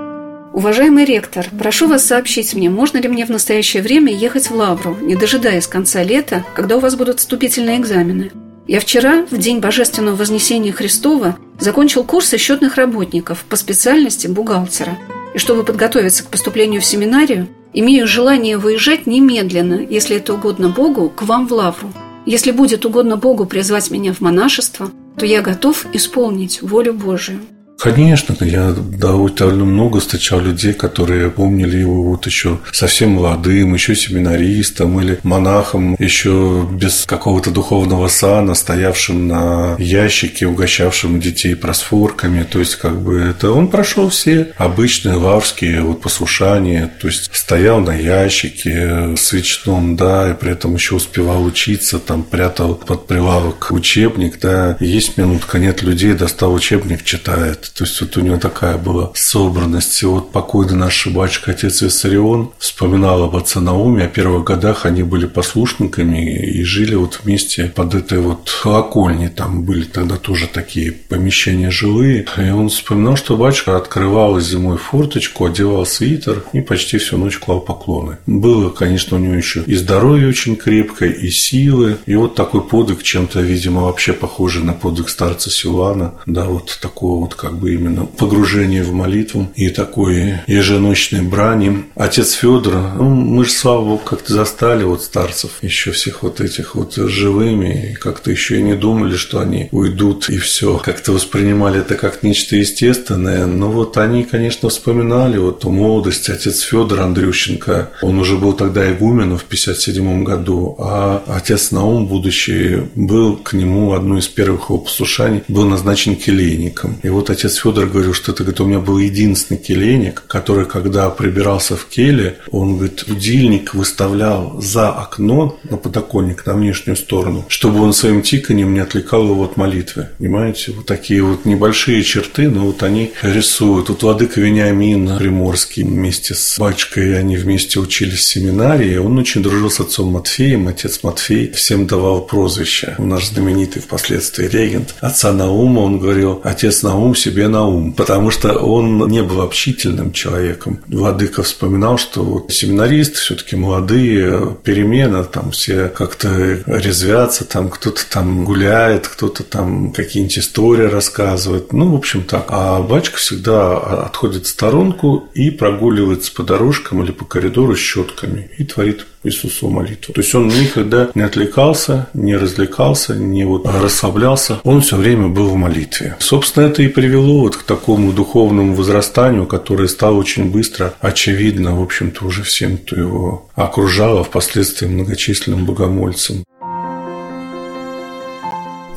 Уважаемый ректор, прошу вас сообщить мне, можно ли мне в настоящее время ехать в Лавру, не дожидаясь конца лета, когда у вас будут вступительные экзамены. Я вчера, в день Божественного Вознесения Христова, закончил курсы счетных работников по специальности бухгалтера. И чтобы подготовиться к поступлению в семинарию, имею желание выезжать немедленно, если это угодно Богу, к вам в Лавру. Если будет угодно Богу призвать меня в монашество, то я готов исполнить волю Божию. Конечно, я довольно много встречал людей, которые помнили его вот еще совсем молодым, еще семинаристом или монахом, еще без какого-то духовного сана, стоявшим на ящике, угощавшим детей просфорками. То есть, как бы это он прошел все обычные лаврские вот послушания, то есть стоял на ящике свечном, да, и при этом еще успевал учиться, там прятал под прилавок учебник, да, есть минутка, нет людей, достал учебник, читает. То есть вот у него такая была собранность. И вот покойный наш батюшка, отец Виссарион, вспоминал об отце Науме. О первых годах они были послушниками и жили вот вместе под этой вот колокольней. Там были тогда тоже такие помещения жилые. И он вспоминал, что батюшка открывал зимой форточку, одевал свитер и почти всю ночь клал поклоны. Было, конечно, у него еще и здоровье очень крепкое, и силы. И вот такой подвиг чем-то, видимо, вообще похожий на подвиг старца Силана. Да, вот такого вот как бы именно погружение в молитву и такой еженочной брани. Отец Федор, ну, мы же, слава богу, как-то застали вот старцев, еще всех вот этих вот живыми, и как-то еще и не думали, что они уйдут, и все. Как-то воспринимали это как нечто естественное. Но вот они, конечно, вспоминали вот ту молодость. Отец Федор Андрющенко, он уже был тогда игуменом в 57 году, а отец Наум, будущий, был к нему одно из первых его послушаний, был назначен келейником. И вот отец Федор говорил, что это, говорит, у меня был единственный келейник, который, когда прибирался в келе, он, говорит, будильник выставлял за окно на подоконник, на внешнюю сторону, чтобы он своим тиканием не отвлекал его от молитвы. Понимаете, вот такие вот небольшие черты, но вот они рисуют. Вот Владыка Вениамин Приморский вместе с батюшкой, они вместе учились в семинарии, он очень дружил с отцом Матфеем, отец Матфей всем давал прозвище. Наш знаменитый впоследствии регент отца Наума, он говорил, отец Наум себе Наум, потому что он не был общительным человеком. Владыка вспоминал, что вот семинаристы все-таки молодые, перемена, там все как-то резвятся, там кто-то там гуляет, кто-то там какие-нибудь истории рассказывает. Ну, в общем, так. А батюшка всегда отходит в сторонку и прогуливается по дорожкам или по коридору щетками и творит Иисусу молитву. То есть он никогда не отвлекался, не развлекался, не вот расслаблялся. Он все время был в молитве. Собственно, это и привело вот к такому духовному возрастанию, которое стало очень быстро очевидно, в общем-то, уже всем, кто его окружал, а впоследствии многочисленным богомольцам.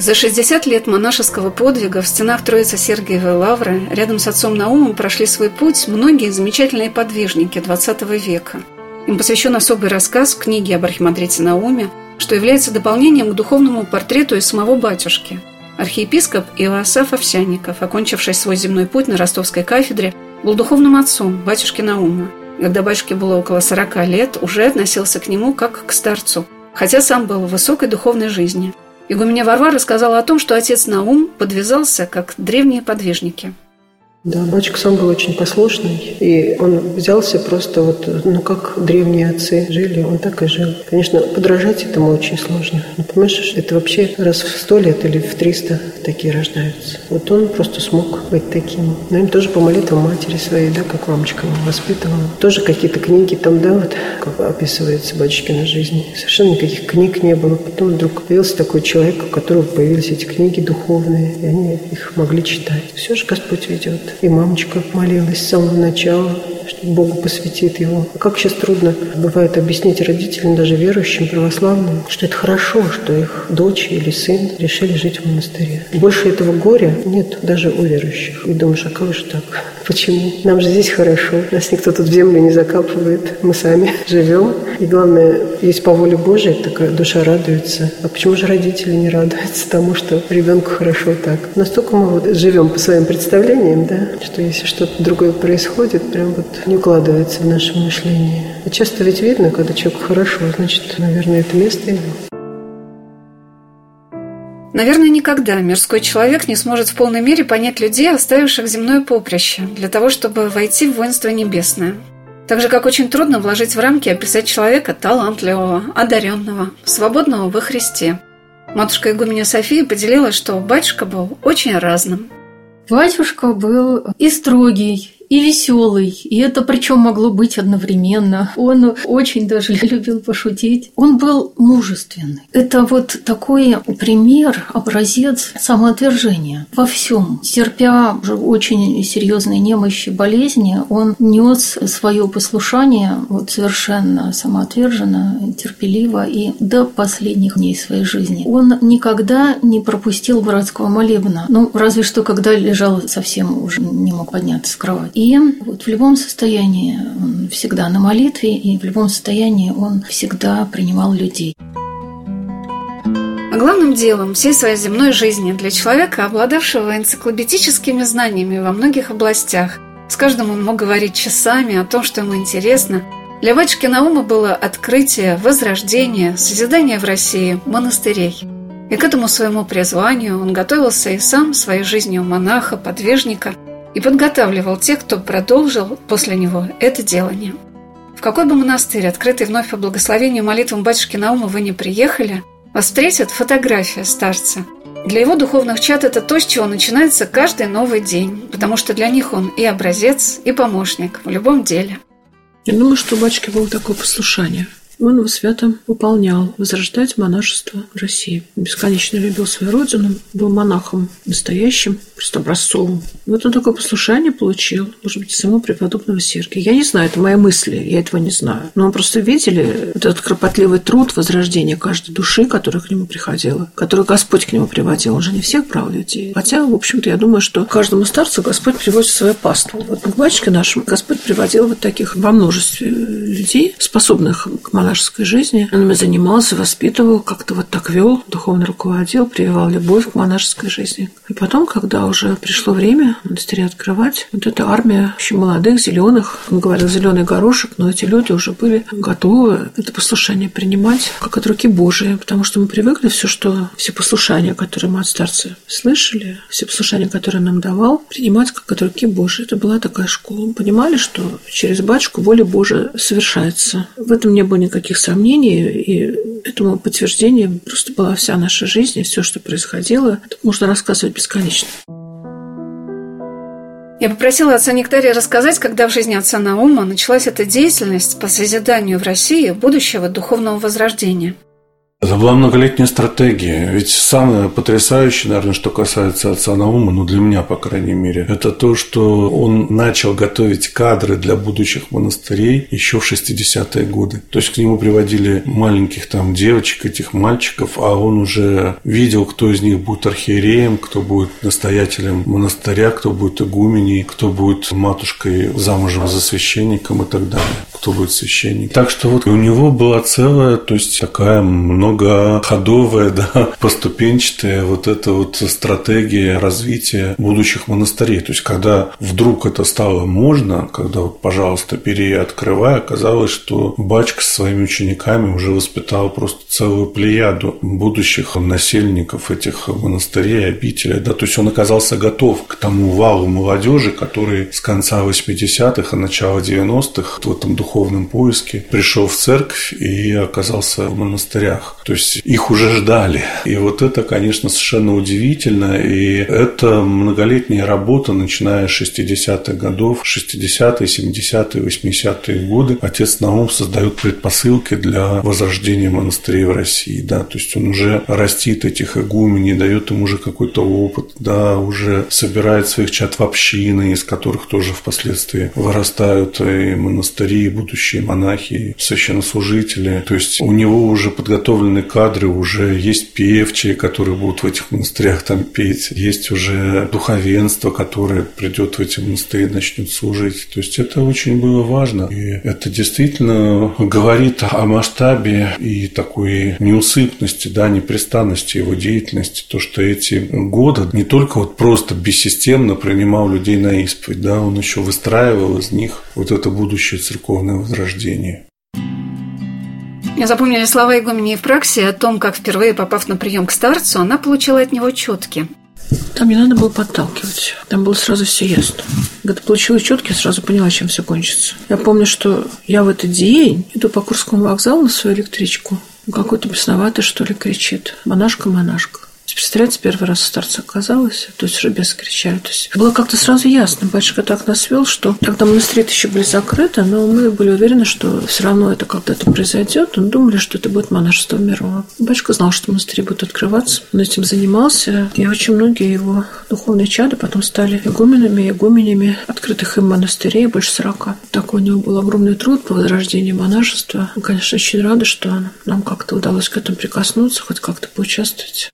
За 60 лет монашеского подвига в стенах Троицы Сергиевой Лавры рядом с отцом Наумом прошли свой путь многие замечательные подвижники XX века. Им посвящен особый рассказ в книге об архимандрите Науме, что является дополнением к духовному портрету из самого батюшки. Архиепископ Иоасаф Овсянников, окончивший свой земной путь на ростовской кафедре, был духовным отцом батюшки Наума. Когда батюшке было около 40 лет, уже относился к нему как к старцу, хотя сам был в высокой духовной жизни – Игуменя Варвара рассказала о том, что отец Наум подвязался, как древние подвижники – да, батюшка сам был очень послушный, и он взялся просто вот, ну, как древние отцы жили, он так и жил. Конечно, подражать этому очень сложно. Ну, понимаешь, это вообще раз в сто лет или в триста такие рождаются. Вот он просто смог быть таким. Но им тоже по молитвам матери своей, да, как мамочка его воспитывала. Тоже какие-то книги там, да, вот, как описывается батюшкина жизнь. Совершенно никаких книг не было. Потом вдруг появился такой человек, у которого появились эти книги духовные, и они их могли читать. Все же Господь ведет. И мамочка молилась с самого начала, что Богу посвятит его. Как сейчас трудно бывает объяснить родителям, даже верующим, православным, что это хорошо, что их дочь или сын решили жить в монастыре. Больше этого горя нет даже у верующих. И думаешь, а как же так? Почему? Нам же здесь хорошо. Нас никто тут в землю не закапывает. Мы сами [LAUGHS] живем. И главное, есть по воле Божией, такая душа радуется. А почему же родители не радуются тому, что ребенку хорошо так? Настолько мы вот живем по своим представлениям, да, что если что-то другое происходит, прям вот не укладывается в наше мышление. И часто ведь видно, когда человеку хорошо, значит, наверное, это место его. Наверное, никогда мирской человек не сможет в полной мере понять людей, оставивших земное поприще, для того, чтобы войти в воинство небесное. Так же, как очень трудно вложить в рамки описать человека талантливого, одаренного, свободного во Христе. Матушка Игуменя София поделилась, что батюшка был очень разным. Батюшка был и строгий, и веселый, и это причем могло быть одновременно. Он очень даже [LAUGHS] любил пошутить. Он был мужественный. Это вот такой пример, образец самоотвержения во всем. Терпя уже очень серьезные немощи, болезни, он нес свое послушание вот совершенно самоотверженно, терпеливо и до последних дней своей жизни. Он никогда не пропустил братского молебна. Ну, разве что когда лежал совсем уже не мог подняться с кровати. И вот в любом состоянии он всегда на молитве, и в любом состоянии он всегда принимал людей. Главным делом всей своей земной жизни для человека, обладавшего энциклопедическими знаниями во многих областях, с каждым он мог говорить часами о том, что ему интересно, для батюшки Наума было открытие, возрождение, созидание в России монастырей. И к этому своему призванию он готовился и сам своей жизнью монаха, подвижника – и подготавливал тех, кто продолжил после него это делание. В какой бы монастырь, открытый вновь по благословению молитвам батюшки Наума, вы не приехали, вас встретит фотография старца. Для его духовных чат это то, с чего начинается каждый новый день, потому что для них он и образец, и помощник в любом деле. Я думаю, что у батюшки было такое послушание – он его свято выполнял, возрождать монашество в России. Бесконечно любил свою родину, был монахом настоящим, просто образцовым. Вот он такое послушание получил, может быть, самого преподобного Сергия. Я не знаю, это мои мысли, я этого не знаю. Но мы просто видели этот кропотливый труд возрождения каждой души, которая к нему приходила, которую Господь к нему приводил. Он же не всех брал людей. Хотя, в общем-то, я думаю, что каждому старцу Господь приводит свою паству. Вот к батюшке нашему Господь приводил вот таких во множестве людей, способных к монашеству монашеской жизни. Он ими занимался, воспитывал, как-то вот так вел, духовно руководил, прививал любовь к монашеской жизни. И потом, когда уже пришло время монастыри открывать, вот эта армия еще молодых, зеленых, он говорил зеленый горошек, но эти люди уже были готовы это послушание принимать как от руки Божией, потому что мы привыкли все, что все послушания, которые мы от старца слышали, все послушания, которые нам давал, принимать как от руки Божией. Это была такая школа. Мы понимали, что через батюшку воля Божия совершается. В этом не было никаких никаких сомнений, и этому подтверждением просто была вся наша жизнь, и все, что происходило, можно рассказывать бесконечно. Я попросила отца Нектария рассказать, когда в жизни отца Наума началась эта деятельность по созиданию в России будущего духовного возрождения – это была многолетняя стратегия. Ведь самое потрясающее, наверное, что касается отца Наума, ну для меня, по крайней мере, это то, что он начал готовить кадры для будущих монастырей еще в 60-е годы. То есть к нему приводили маленьких там девочек, этих мальчиков, а он уже видел, кто из них будет архиереем, кто будет настоятелем монастыря, кто будет игуменей, кто будет матушкой замужем за священником и так далее, кто будет священник. Так что вот у него была целая, то есть такая много многоходовая, [LAUGHS] да, поступенчатая вот эта вот стратегия развития будущих монастырей. То есть, когда вдруг это стало можно, когда вот, пожалуйста, перея открывай, оказалось, что Бачка со своими учениками уже воспитал просто целую плеяду будущих насельников этих монастырей, обителей, да, то есть он оказался готов к тому валу молодежи, который с конца 80-х и начала 90-х в этом духовном поиске пришел в церковь и оказался в монастырях. То есть их уже ждали. И вот это, конечно, совершенно удивительно. И это многолетняя работа, начиная с 60-х годов, 60-е, 70-е, 80-е годы. Отец Наум создает предпосылки для возрождения монастырей в России. Да? То есть он уже растит этих игуменей, дает им уже какой-то опыт, да, уже собирает своих чат в общины, из которых тоже впоследствии вырастают и монастыри, и будущие монахи, и священнослужители. То есть у него уже подготовлен подготовлены кадры, уже есть певчие, которые будут в этих монастырях там петь, есть уже духовенство, которое придет в эти монастыри и начнет служить. То есть это очень было важно. И это действительно говорит о масштабе и такой неусыпности, да, непрестанности его деятельности. То, что эти годы не только вот просто бессистемно принимал людей на исповедь, да, он еще выстраивал из них вот это будущее церковное возрождение. Мне запомнили слова игумени Евпраксии о том, как впервые попав на прием к старцу, она получила от него четки. Там не надо было подталкивать. Там было сразу все ясно. Когда получила четки, сразу поняла, чем все кончится. Я помню, что я в этот день иду по Курскому вокзалу на свою электричку. Какой-то бесноватый, что ли, кричит. Монашка, монашка. Представляете, первый раз старца оказалось, то есть уже без кричали. То есть было как-то сразу ясно. Батюшка так нас вел, что тогда монастыри еще были закрыты, но мы были уверены, что все равно это когда-то произойдет. Мы думали, что это будет монашество мировое. Батюшка знал, что монастыри будут открываться. Он этим занимался. И очень многие его духовные чады потом стали игуменами, игуменями открытых им монастырей, больше сорока. Такой у него был огромный труд по возрождению монашества. Мы, конечно, очень рады, что нам как-то удалось к этому прикоснуться, хоть как-то поучаствовать.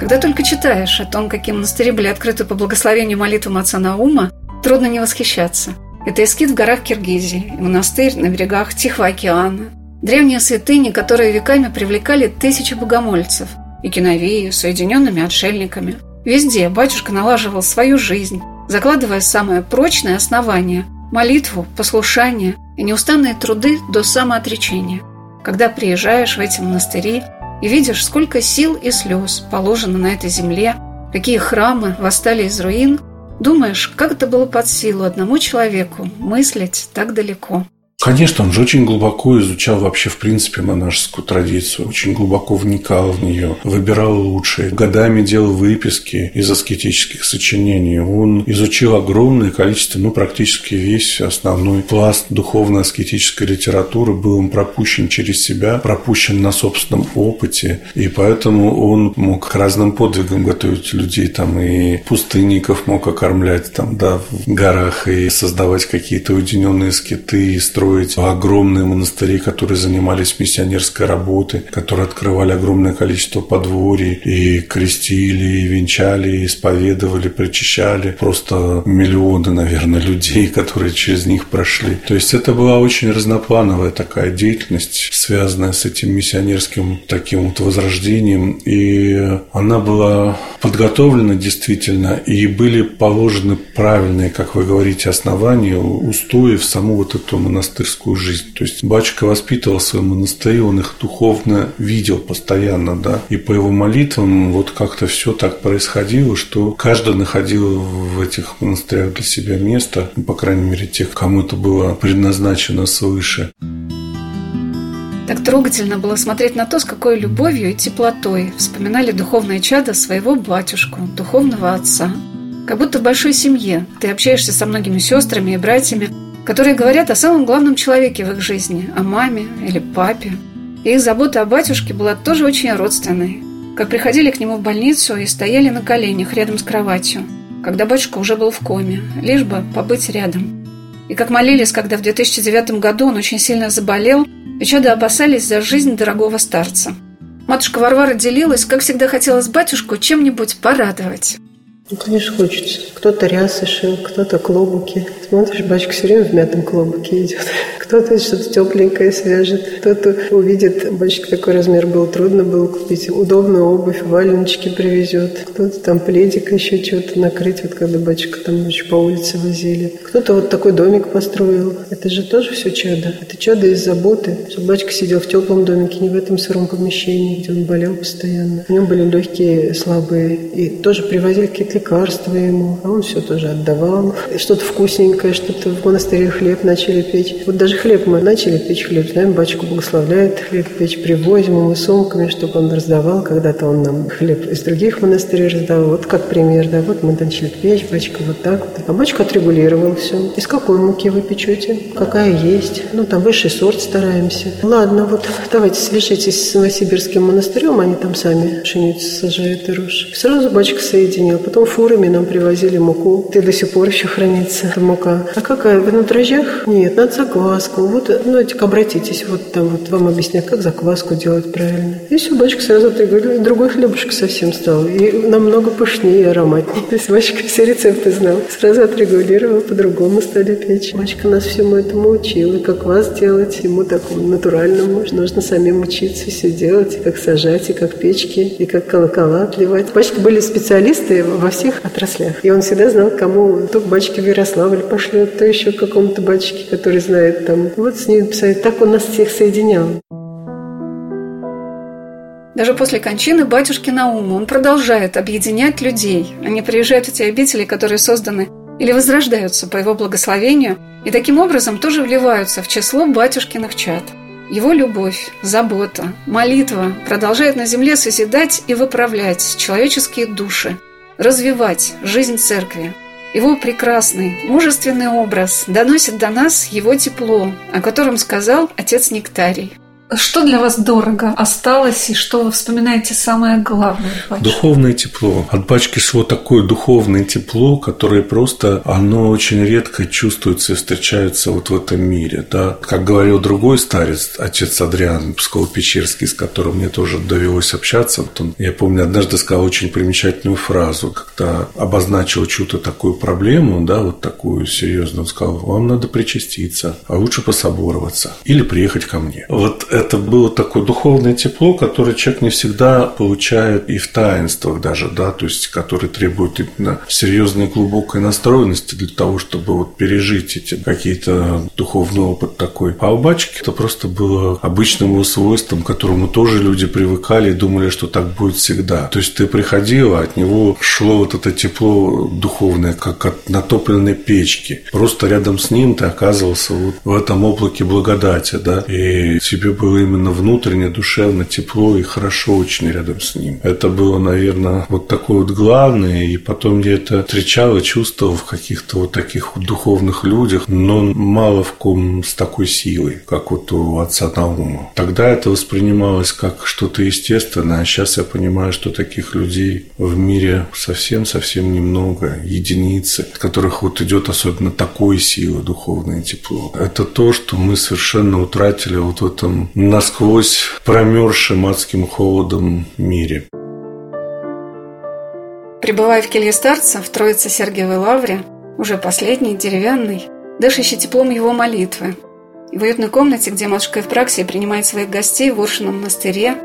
Когда только читаешь о том, какие монастыри были открыты по благословению молитвам отца Наума, трудно не восхищаться. Это эскит в горах Киргизии, монастырь на берегах Тихого океана, древние святыни, которые веками привлекали тысячи богомольцев, и киновии, соединенными отшельниками. Везде батюшка налаживал свою жизнь, закладывая самое прочное основание – молитву, послушание и неустанные труды до самоотречения. Когда приезжаешь в эти монастыри, и видишь, сколько сил и слез положено на этой земле, какие храмы восстали из руин, думаешь, как это было под силу одному человеку мыслить так далеко. Конечно, он же очень глубоко изучал вообще, в принципе, монашескую традицию, очень глубоко вникал в нее, выбирал лучшие, годами делал выписки из аскетических сочинений. Он изучил огромное количество, ну, практически весь основной пласт духовно-аскетической литературы был он пропущен через себя, пропущен на собственном опыте, и поэтому он мог к разным подвигам готовить людей, там, и пустынников мог окормлять, там, да, в горах, и создавать какие-то уединенные скиты, и строить строить огромные монастыри, которые занимались миссионерской работой, которые открывали огромное количество подворий и крестили, и венчали, и исповедовали, причащали. Просто миллионы, наверное, людей, которые через них прошли. То есть это была очень разноплановая такая деятельность, связанная с этим миссионерским таким вот возрождением. И она была подготовлена действительно, и были положены правильные, как вы говорите, основания, устои в саму вот эту монастырь монастырскую жизнь. То есть батюшка воспитывал свои монастыри, он их духовно видел постоянно, да, и по его молитвам вот как-то все так происходило, что каждый находил в этих монастырях для себя место, по крайней мере, тех, кому это было предназначено свыше. Так трогательно было смотреть на то, с какой любовью и теплотой вспоминали духовное чадо своего батюшку, духовного отца. Как будто в большой семье ты общаешься со многими сестрами и братьями, которые говорят о самом главном человеке в их жизни, о маме или папе. И их забота о батюшке была тоже очень родственной. Как приходили к нему в больницу и стояли на коленях рядом с кроватью, когда батюшка уже был в коме, лишь бы побыть рядом. И как молились, когда в 2009 году он очень сильно заболел, и чада опасались за жизнь дорогого старца. Матушка Варвара делилась, как всегда хотелось батюшку чем-нибудь порадовать. Ну, конечно, хочется. Кто-то рясы шил, кто-то клобуки. Смотришь, бачка все время в мятом клобуке идет. Кто-то что-то тепленькое свяжет. Кто-то увидит, бачка такой размер был, трудно было купить. Удобную обувь, валеночки привезет. Кто-то там пледик еще что-то накрыть, вот когда бачка там еще по улице возили. Кто-то вот такой домик построил. Это же тоже все чадо. Это чадо из заботы. Чтобы бачка сидел в теплом домике, не в этом сыром помещении, где он болел постоянно. У него были легкие, слабые. И тоже привозили какие-то лекарства ему, а он все тоже отдавал. Что-то вкусненькое, что-то в монастыре хлеб начали печь. Вот даже хлеб мы начали печь хлеб, знаем, батюшку благословляет хлеб печь, привозим ему сумками, чтобы он раздавал. Когда-то он нам хлеб из других монастырей раздавал. Вот как пример, да, вот мы начали печь, батюшка вот так вот. А батюшка отрегулировал все. Из какой муки вы печете? Какая есть? Ну, там высший сорт стараемся. Ладно, вот давайте свяжитесь с Новосибирским монастырем, они там сами пшеницу сажают и рожь. Сразу батюшка соединил. Потом фурами нам привозили муку. Ты до сих пор еще хранится эта мука. А какая? Вы на дрожжах? Нет, надо закваску. Вот, ну, обратитесь, вот там вот вам объяснят, как закваску делать правильно. И все, бачка сразу другой хлебушек совсем стал. И намного пышнее и ароматнее. [LAUGHS] То есть бачка все рецепты знал. Сразу отрегулировал, по-другому стали печь. Бачка нас всему этому учил. И как вас делать, ему такому натуральному. Нужно самим учиться все делать. И как сажать, и как печки, и как колокола отливать. Бачка были специалисты во всех отраслях. И он всегда знал, кому то к батюшке в Ярославль пошлет, то еще к какому-то батюшке, который знает там. Вот с ним писать. Так он нас всех соединял. Даже после кончины батюшки Наума он продолжает объединять людей. Они приезжают в те обители, которые созданы или возрождаются по его благословению, и таким образом тоже вливаются в число батюшкиных чад. Его любовь, забота, молитва продолжает на земле созидать и выправлять человеческие души – развивать жизнь церкви. Его прекрасный, мужественный образ доносит до нас его тепло, о котором сказал отец Нектарий. Что для вас дорого осталось и что вы вспоминаете самое главное? Батюшка? Духовное тепло. От бачки шло такое духовное тепло, которое просто, оно очень редко чувствуется и встречается вот в этом мире. Да? Как говорил другой старец, отец Адриан Псков-Печерский, с которым мне тоже довелось общаться, вот он, я помню, однажды сказал очень примечательную фразу, когда обозначил чью-то такую проблему, да, вот такую серьезную, он сказал, вам надо причаститься, а лучше пособороваться или приехать ко мне. Вот это было такое духовное тепло, которое человек не всегда получает и в таинствах даже, да, то есть который требует именно серьезной глубокой настроенности для того, чтобы вот пережить эти какие-то духовный опыт такой. А у батюшки это просто было обычным его свойством, к которому тоже люди привыкали и думали, что так будет всегда. То есть ты приходил, а от него шло вот это тепло духовное, как от натопленной печки. Просто рядом с ним ты оказывался вот в этом облаке благодати, да, и тебе было именно внутренне, душевно, тепло и хорошо очень рядом с ним. Это было, наверное, вот такое вот главное, и потом я это встречал и чувствовал в каких-то вот таких вот духовных людях, но мало в ком с такой силой, как вот у отца Наума. Тогда это воспринималось как что-то естественное, а сейчас я понимаю, что таких людей в мире совсем-совсем немного, единицы, от которых вот идет особенно такой силы духовное тепло. Это то, что мы совершенно утратили вот в этом насквозь промерзшем адским холодом мире. Прибывая в келье старца в Троице Сергиевой Лавре, уже последний, деревянный, дышащий теплом его молитвы, и в уютной комнате, где матушка Евпраксия принимает своих гостей в Уршином монастыре,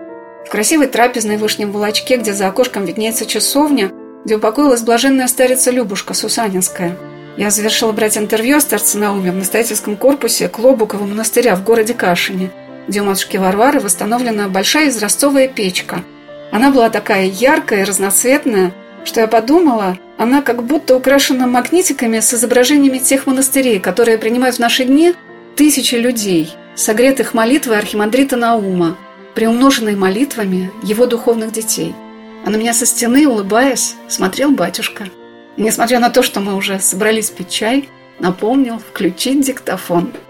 в красивой трапезной вышнем волочке, где за окошком виднеется часовня, где упокоилась блаженная старица Любушка Сусанинская. Я завершила брать интервью о старце Науме в настоятельском корпусе Клобукова монастыря в городе Кашине, где у матушки Варвары восстановлена большая изразцовая печка. Она была такая яркая и разноцветная, что я подумала, она как будто украшена магнитиками с изображениями тех монастырей, которые принимают в наши дни тысячи людей, согретых молитвой архимандрита Наума, приумноженной молитвами его духовных детей. А на меня со стены, улыбаясь, смотрел батюшка. И несмотря на то, что мы уже собрались пить чай, напомнил включить диктофон –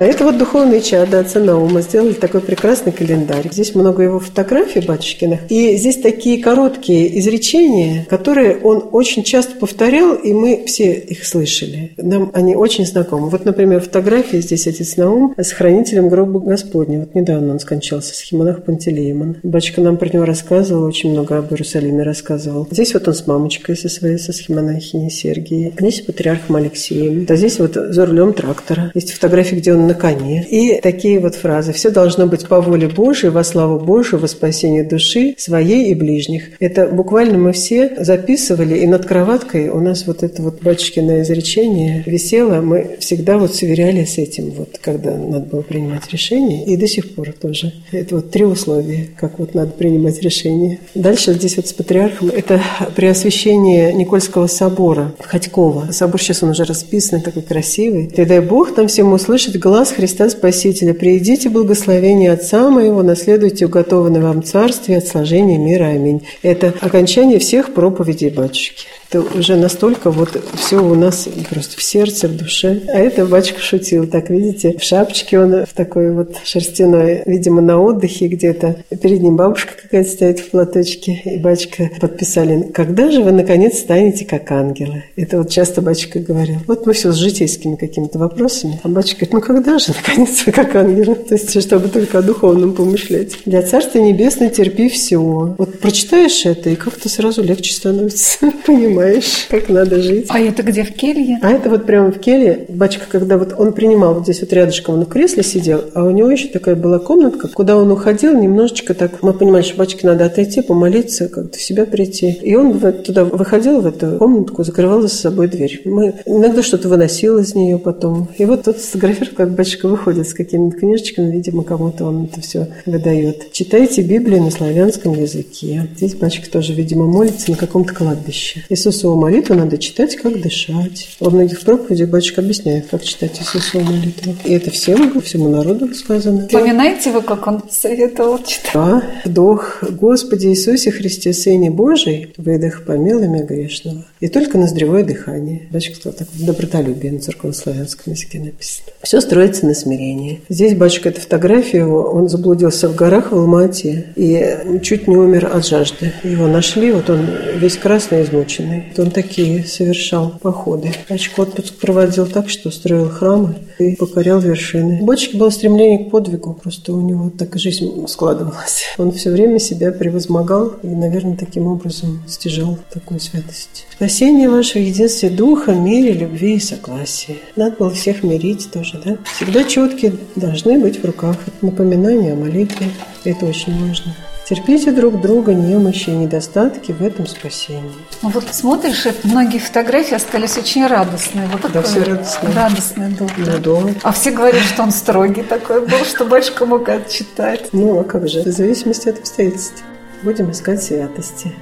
а это вот духовные чады отца Наума сделали такой прекрасный календарь. Здесь много его фотографий батюшкиных. И здесь такие короткие изречения, которые он очень часто повторял, и мы все их слышали. Нам они очень знакомы. Вот, например, фотография здесь отец Наум с хранителем гроба Господня. Вот недавно он скончался, схимонах Пантелеемон. Батюшка нам про него рассказывал, очень много об Иерусалиме рассказывал. Здесь вот он с мамочкой со своей, со схимонахиней Сергией. Здесь патриархом Алексеем. А здесь вот за рулем трактора. Есть фотографии, где он на коне. И такие вот фразы. «Все должно быть по воле Божией, во славу Божию, во спасение души своей и ближних». Это буквально мы все записывали, и над кроваткой у нас вот это вот батюшкино изречение висело. Мы всегда вот сверяли с этим, вот, когда надо было принимать решение. И до сих пор тоже. Это вот три условия, как вот надо принимать решение. Дальше здесь вот с патриархом это преосвящение Никольского собора Ходькова. Собор сейчас он уже расписанный, такой красивый. И дай Бог там всем услышать глаз глаз Христа Спасителя, «Приидите благословение Отца моего, наследуйте уготованное вам царствие от сложения мира. Аминь». Это окончание всех проповедей батюшки. Это уже настолько вот все у нас просто в сердце, в душе. А это батюшка шутил. Так, видите, в шапочке он в такой вот шерстяной, видимо, на отдыхе где-то. Перед ним бабушка какая-то стоит в платочке. И батюшка подписали, когда же вы, наконец, станете как ангелы? Это вот часто батюшка говорил. Вот мы все с житейскими какими-то вопросами. А батюшка говорит, ну когда же, наконец, вы как ангелы? То есть, чтобы только о духовном помышлять. Для Царства Небесного терпи все. Вот прочитаешь это, и как-то сразу легче становится. [LAUGHS] Понимаешь? Понимаешь, как надо жить. А это где, в келье? А это вот прямо в келье. Батюшка, когда вот он принимал, вот здесь вот рядышком он в кресле сидел, а у него еще такая была комнатка, куда он уходил немножечко так. Мы понимали, что батюшке надо отойти, помолиться, как-то в себя прийти. И он туда выходил, в эту комнатку, закрывал за собой дверь. Мы иногда что-то выносил из нее потом. И вот тут сфотографировал, как батюшка выходит с какими-то книжечками, видимо, кому-то он это все выдает. Читайте Библию на славянском языке. Здесь батюшка тоже, видимо, молится на каком-то кладбище. Иисус Иисусову молитву надо читать, как дышать. Во многих проповедях батюшка объясняет, как читать Иисусову молитву. И это всем, всему народу сказано. Поминаете вы, как он советовал читать? Да. Вдох. Господи Иисусе Христе, Сыне Божий, выдох помилуй меня грешного. И только ноздревое дыхание. Батюшка сказал так, добротолюбие на церковно-славянском языке написано. Все строится на смирении. Здесь батюшка, эта фотография его, он заблудился в горах в Алмате и чуть не умер от жажды. Его нашли, вот он весь красный, измученный. Он такие совершал походы. Батюшка отпуск проводил так, что строил храмы и покорял вершины. Батюшки было стремление к подвигу, просто у него так жизнь складывалась. Он все время себя превозмогал и, наверное, таким образом стяжал такую святость. Спасение ваше в единстве духа, мире, любви и согласии. Надо было всех мирить тоже, да? Всегда четкие должны быть в руках. Это напоминание о молитве. Это очень важно. Терпите друг друга немощи и недостатки в этом спасении. Ну вот смотришь, многие фотографии остались очень радостные. Вот Да, такой все радостные. Радостный был. Ну да. А все говорят, что он строгий такой был, что батюшка мог отчитать. Ну, а как же? В зависимости от обстоятельств. Будем искать святости.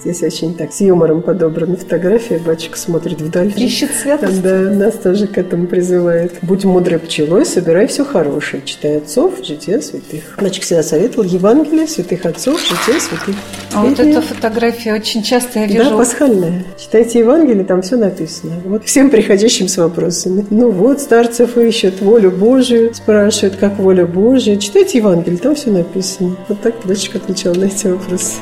Здесь очень так с юмором подобраны фотографии. Батюшка смотрит вдаль. Ищет святость. Да, нас тоже к этому призывает. Будь мудрой пчелой, собирай все хорошее. Читай отцов, жития святых. Батюшка всегда советовал Евангелие святых отцов, жития святых. А вот эта фотография очень часто я Да, вижу. пасхальная. Читайте Евангелие, там все написано. Вот всем приходящим с вопросами. Ну вот, старцев ищут волю Божию, спрашивают, как воля Божия. Читайте Евангелие, там все написано. Вот так дочка отвечала на эти вопросы.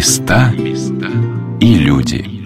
Места и люди.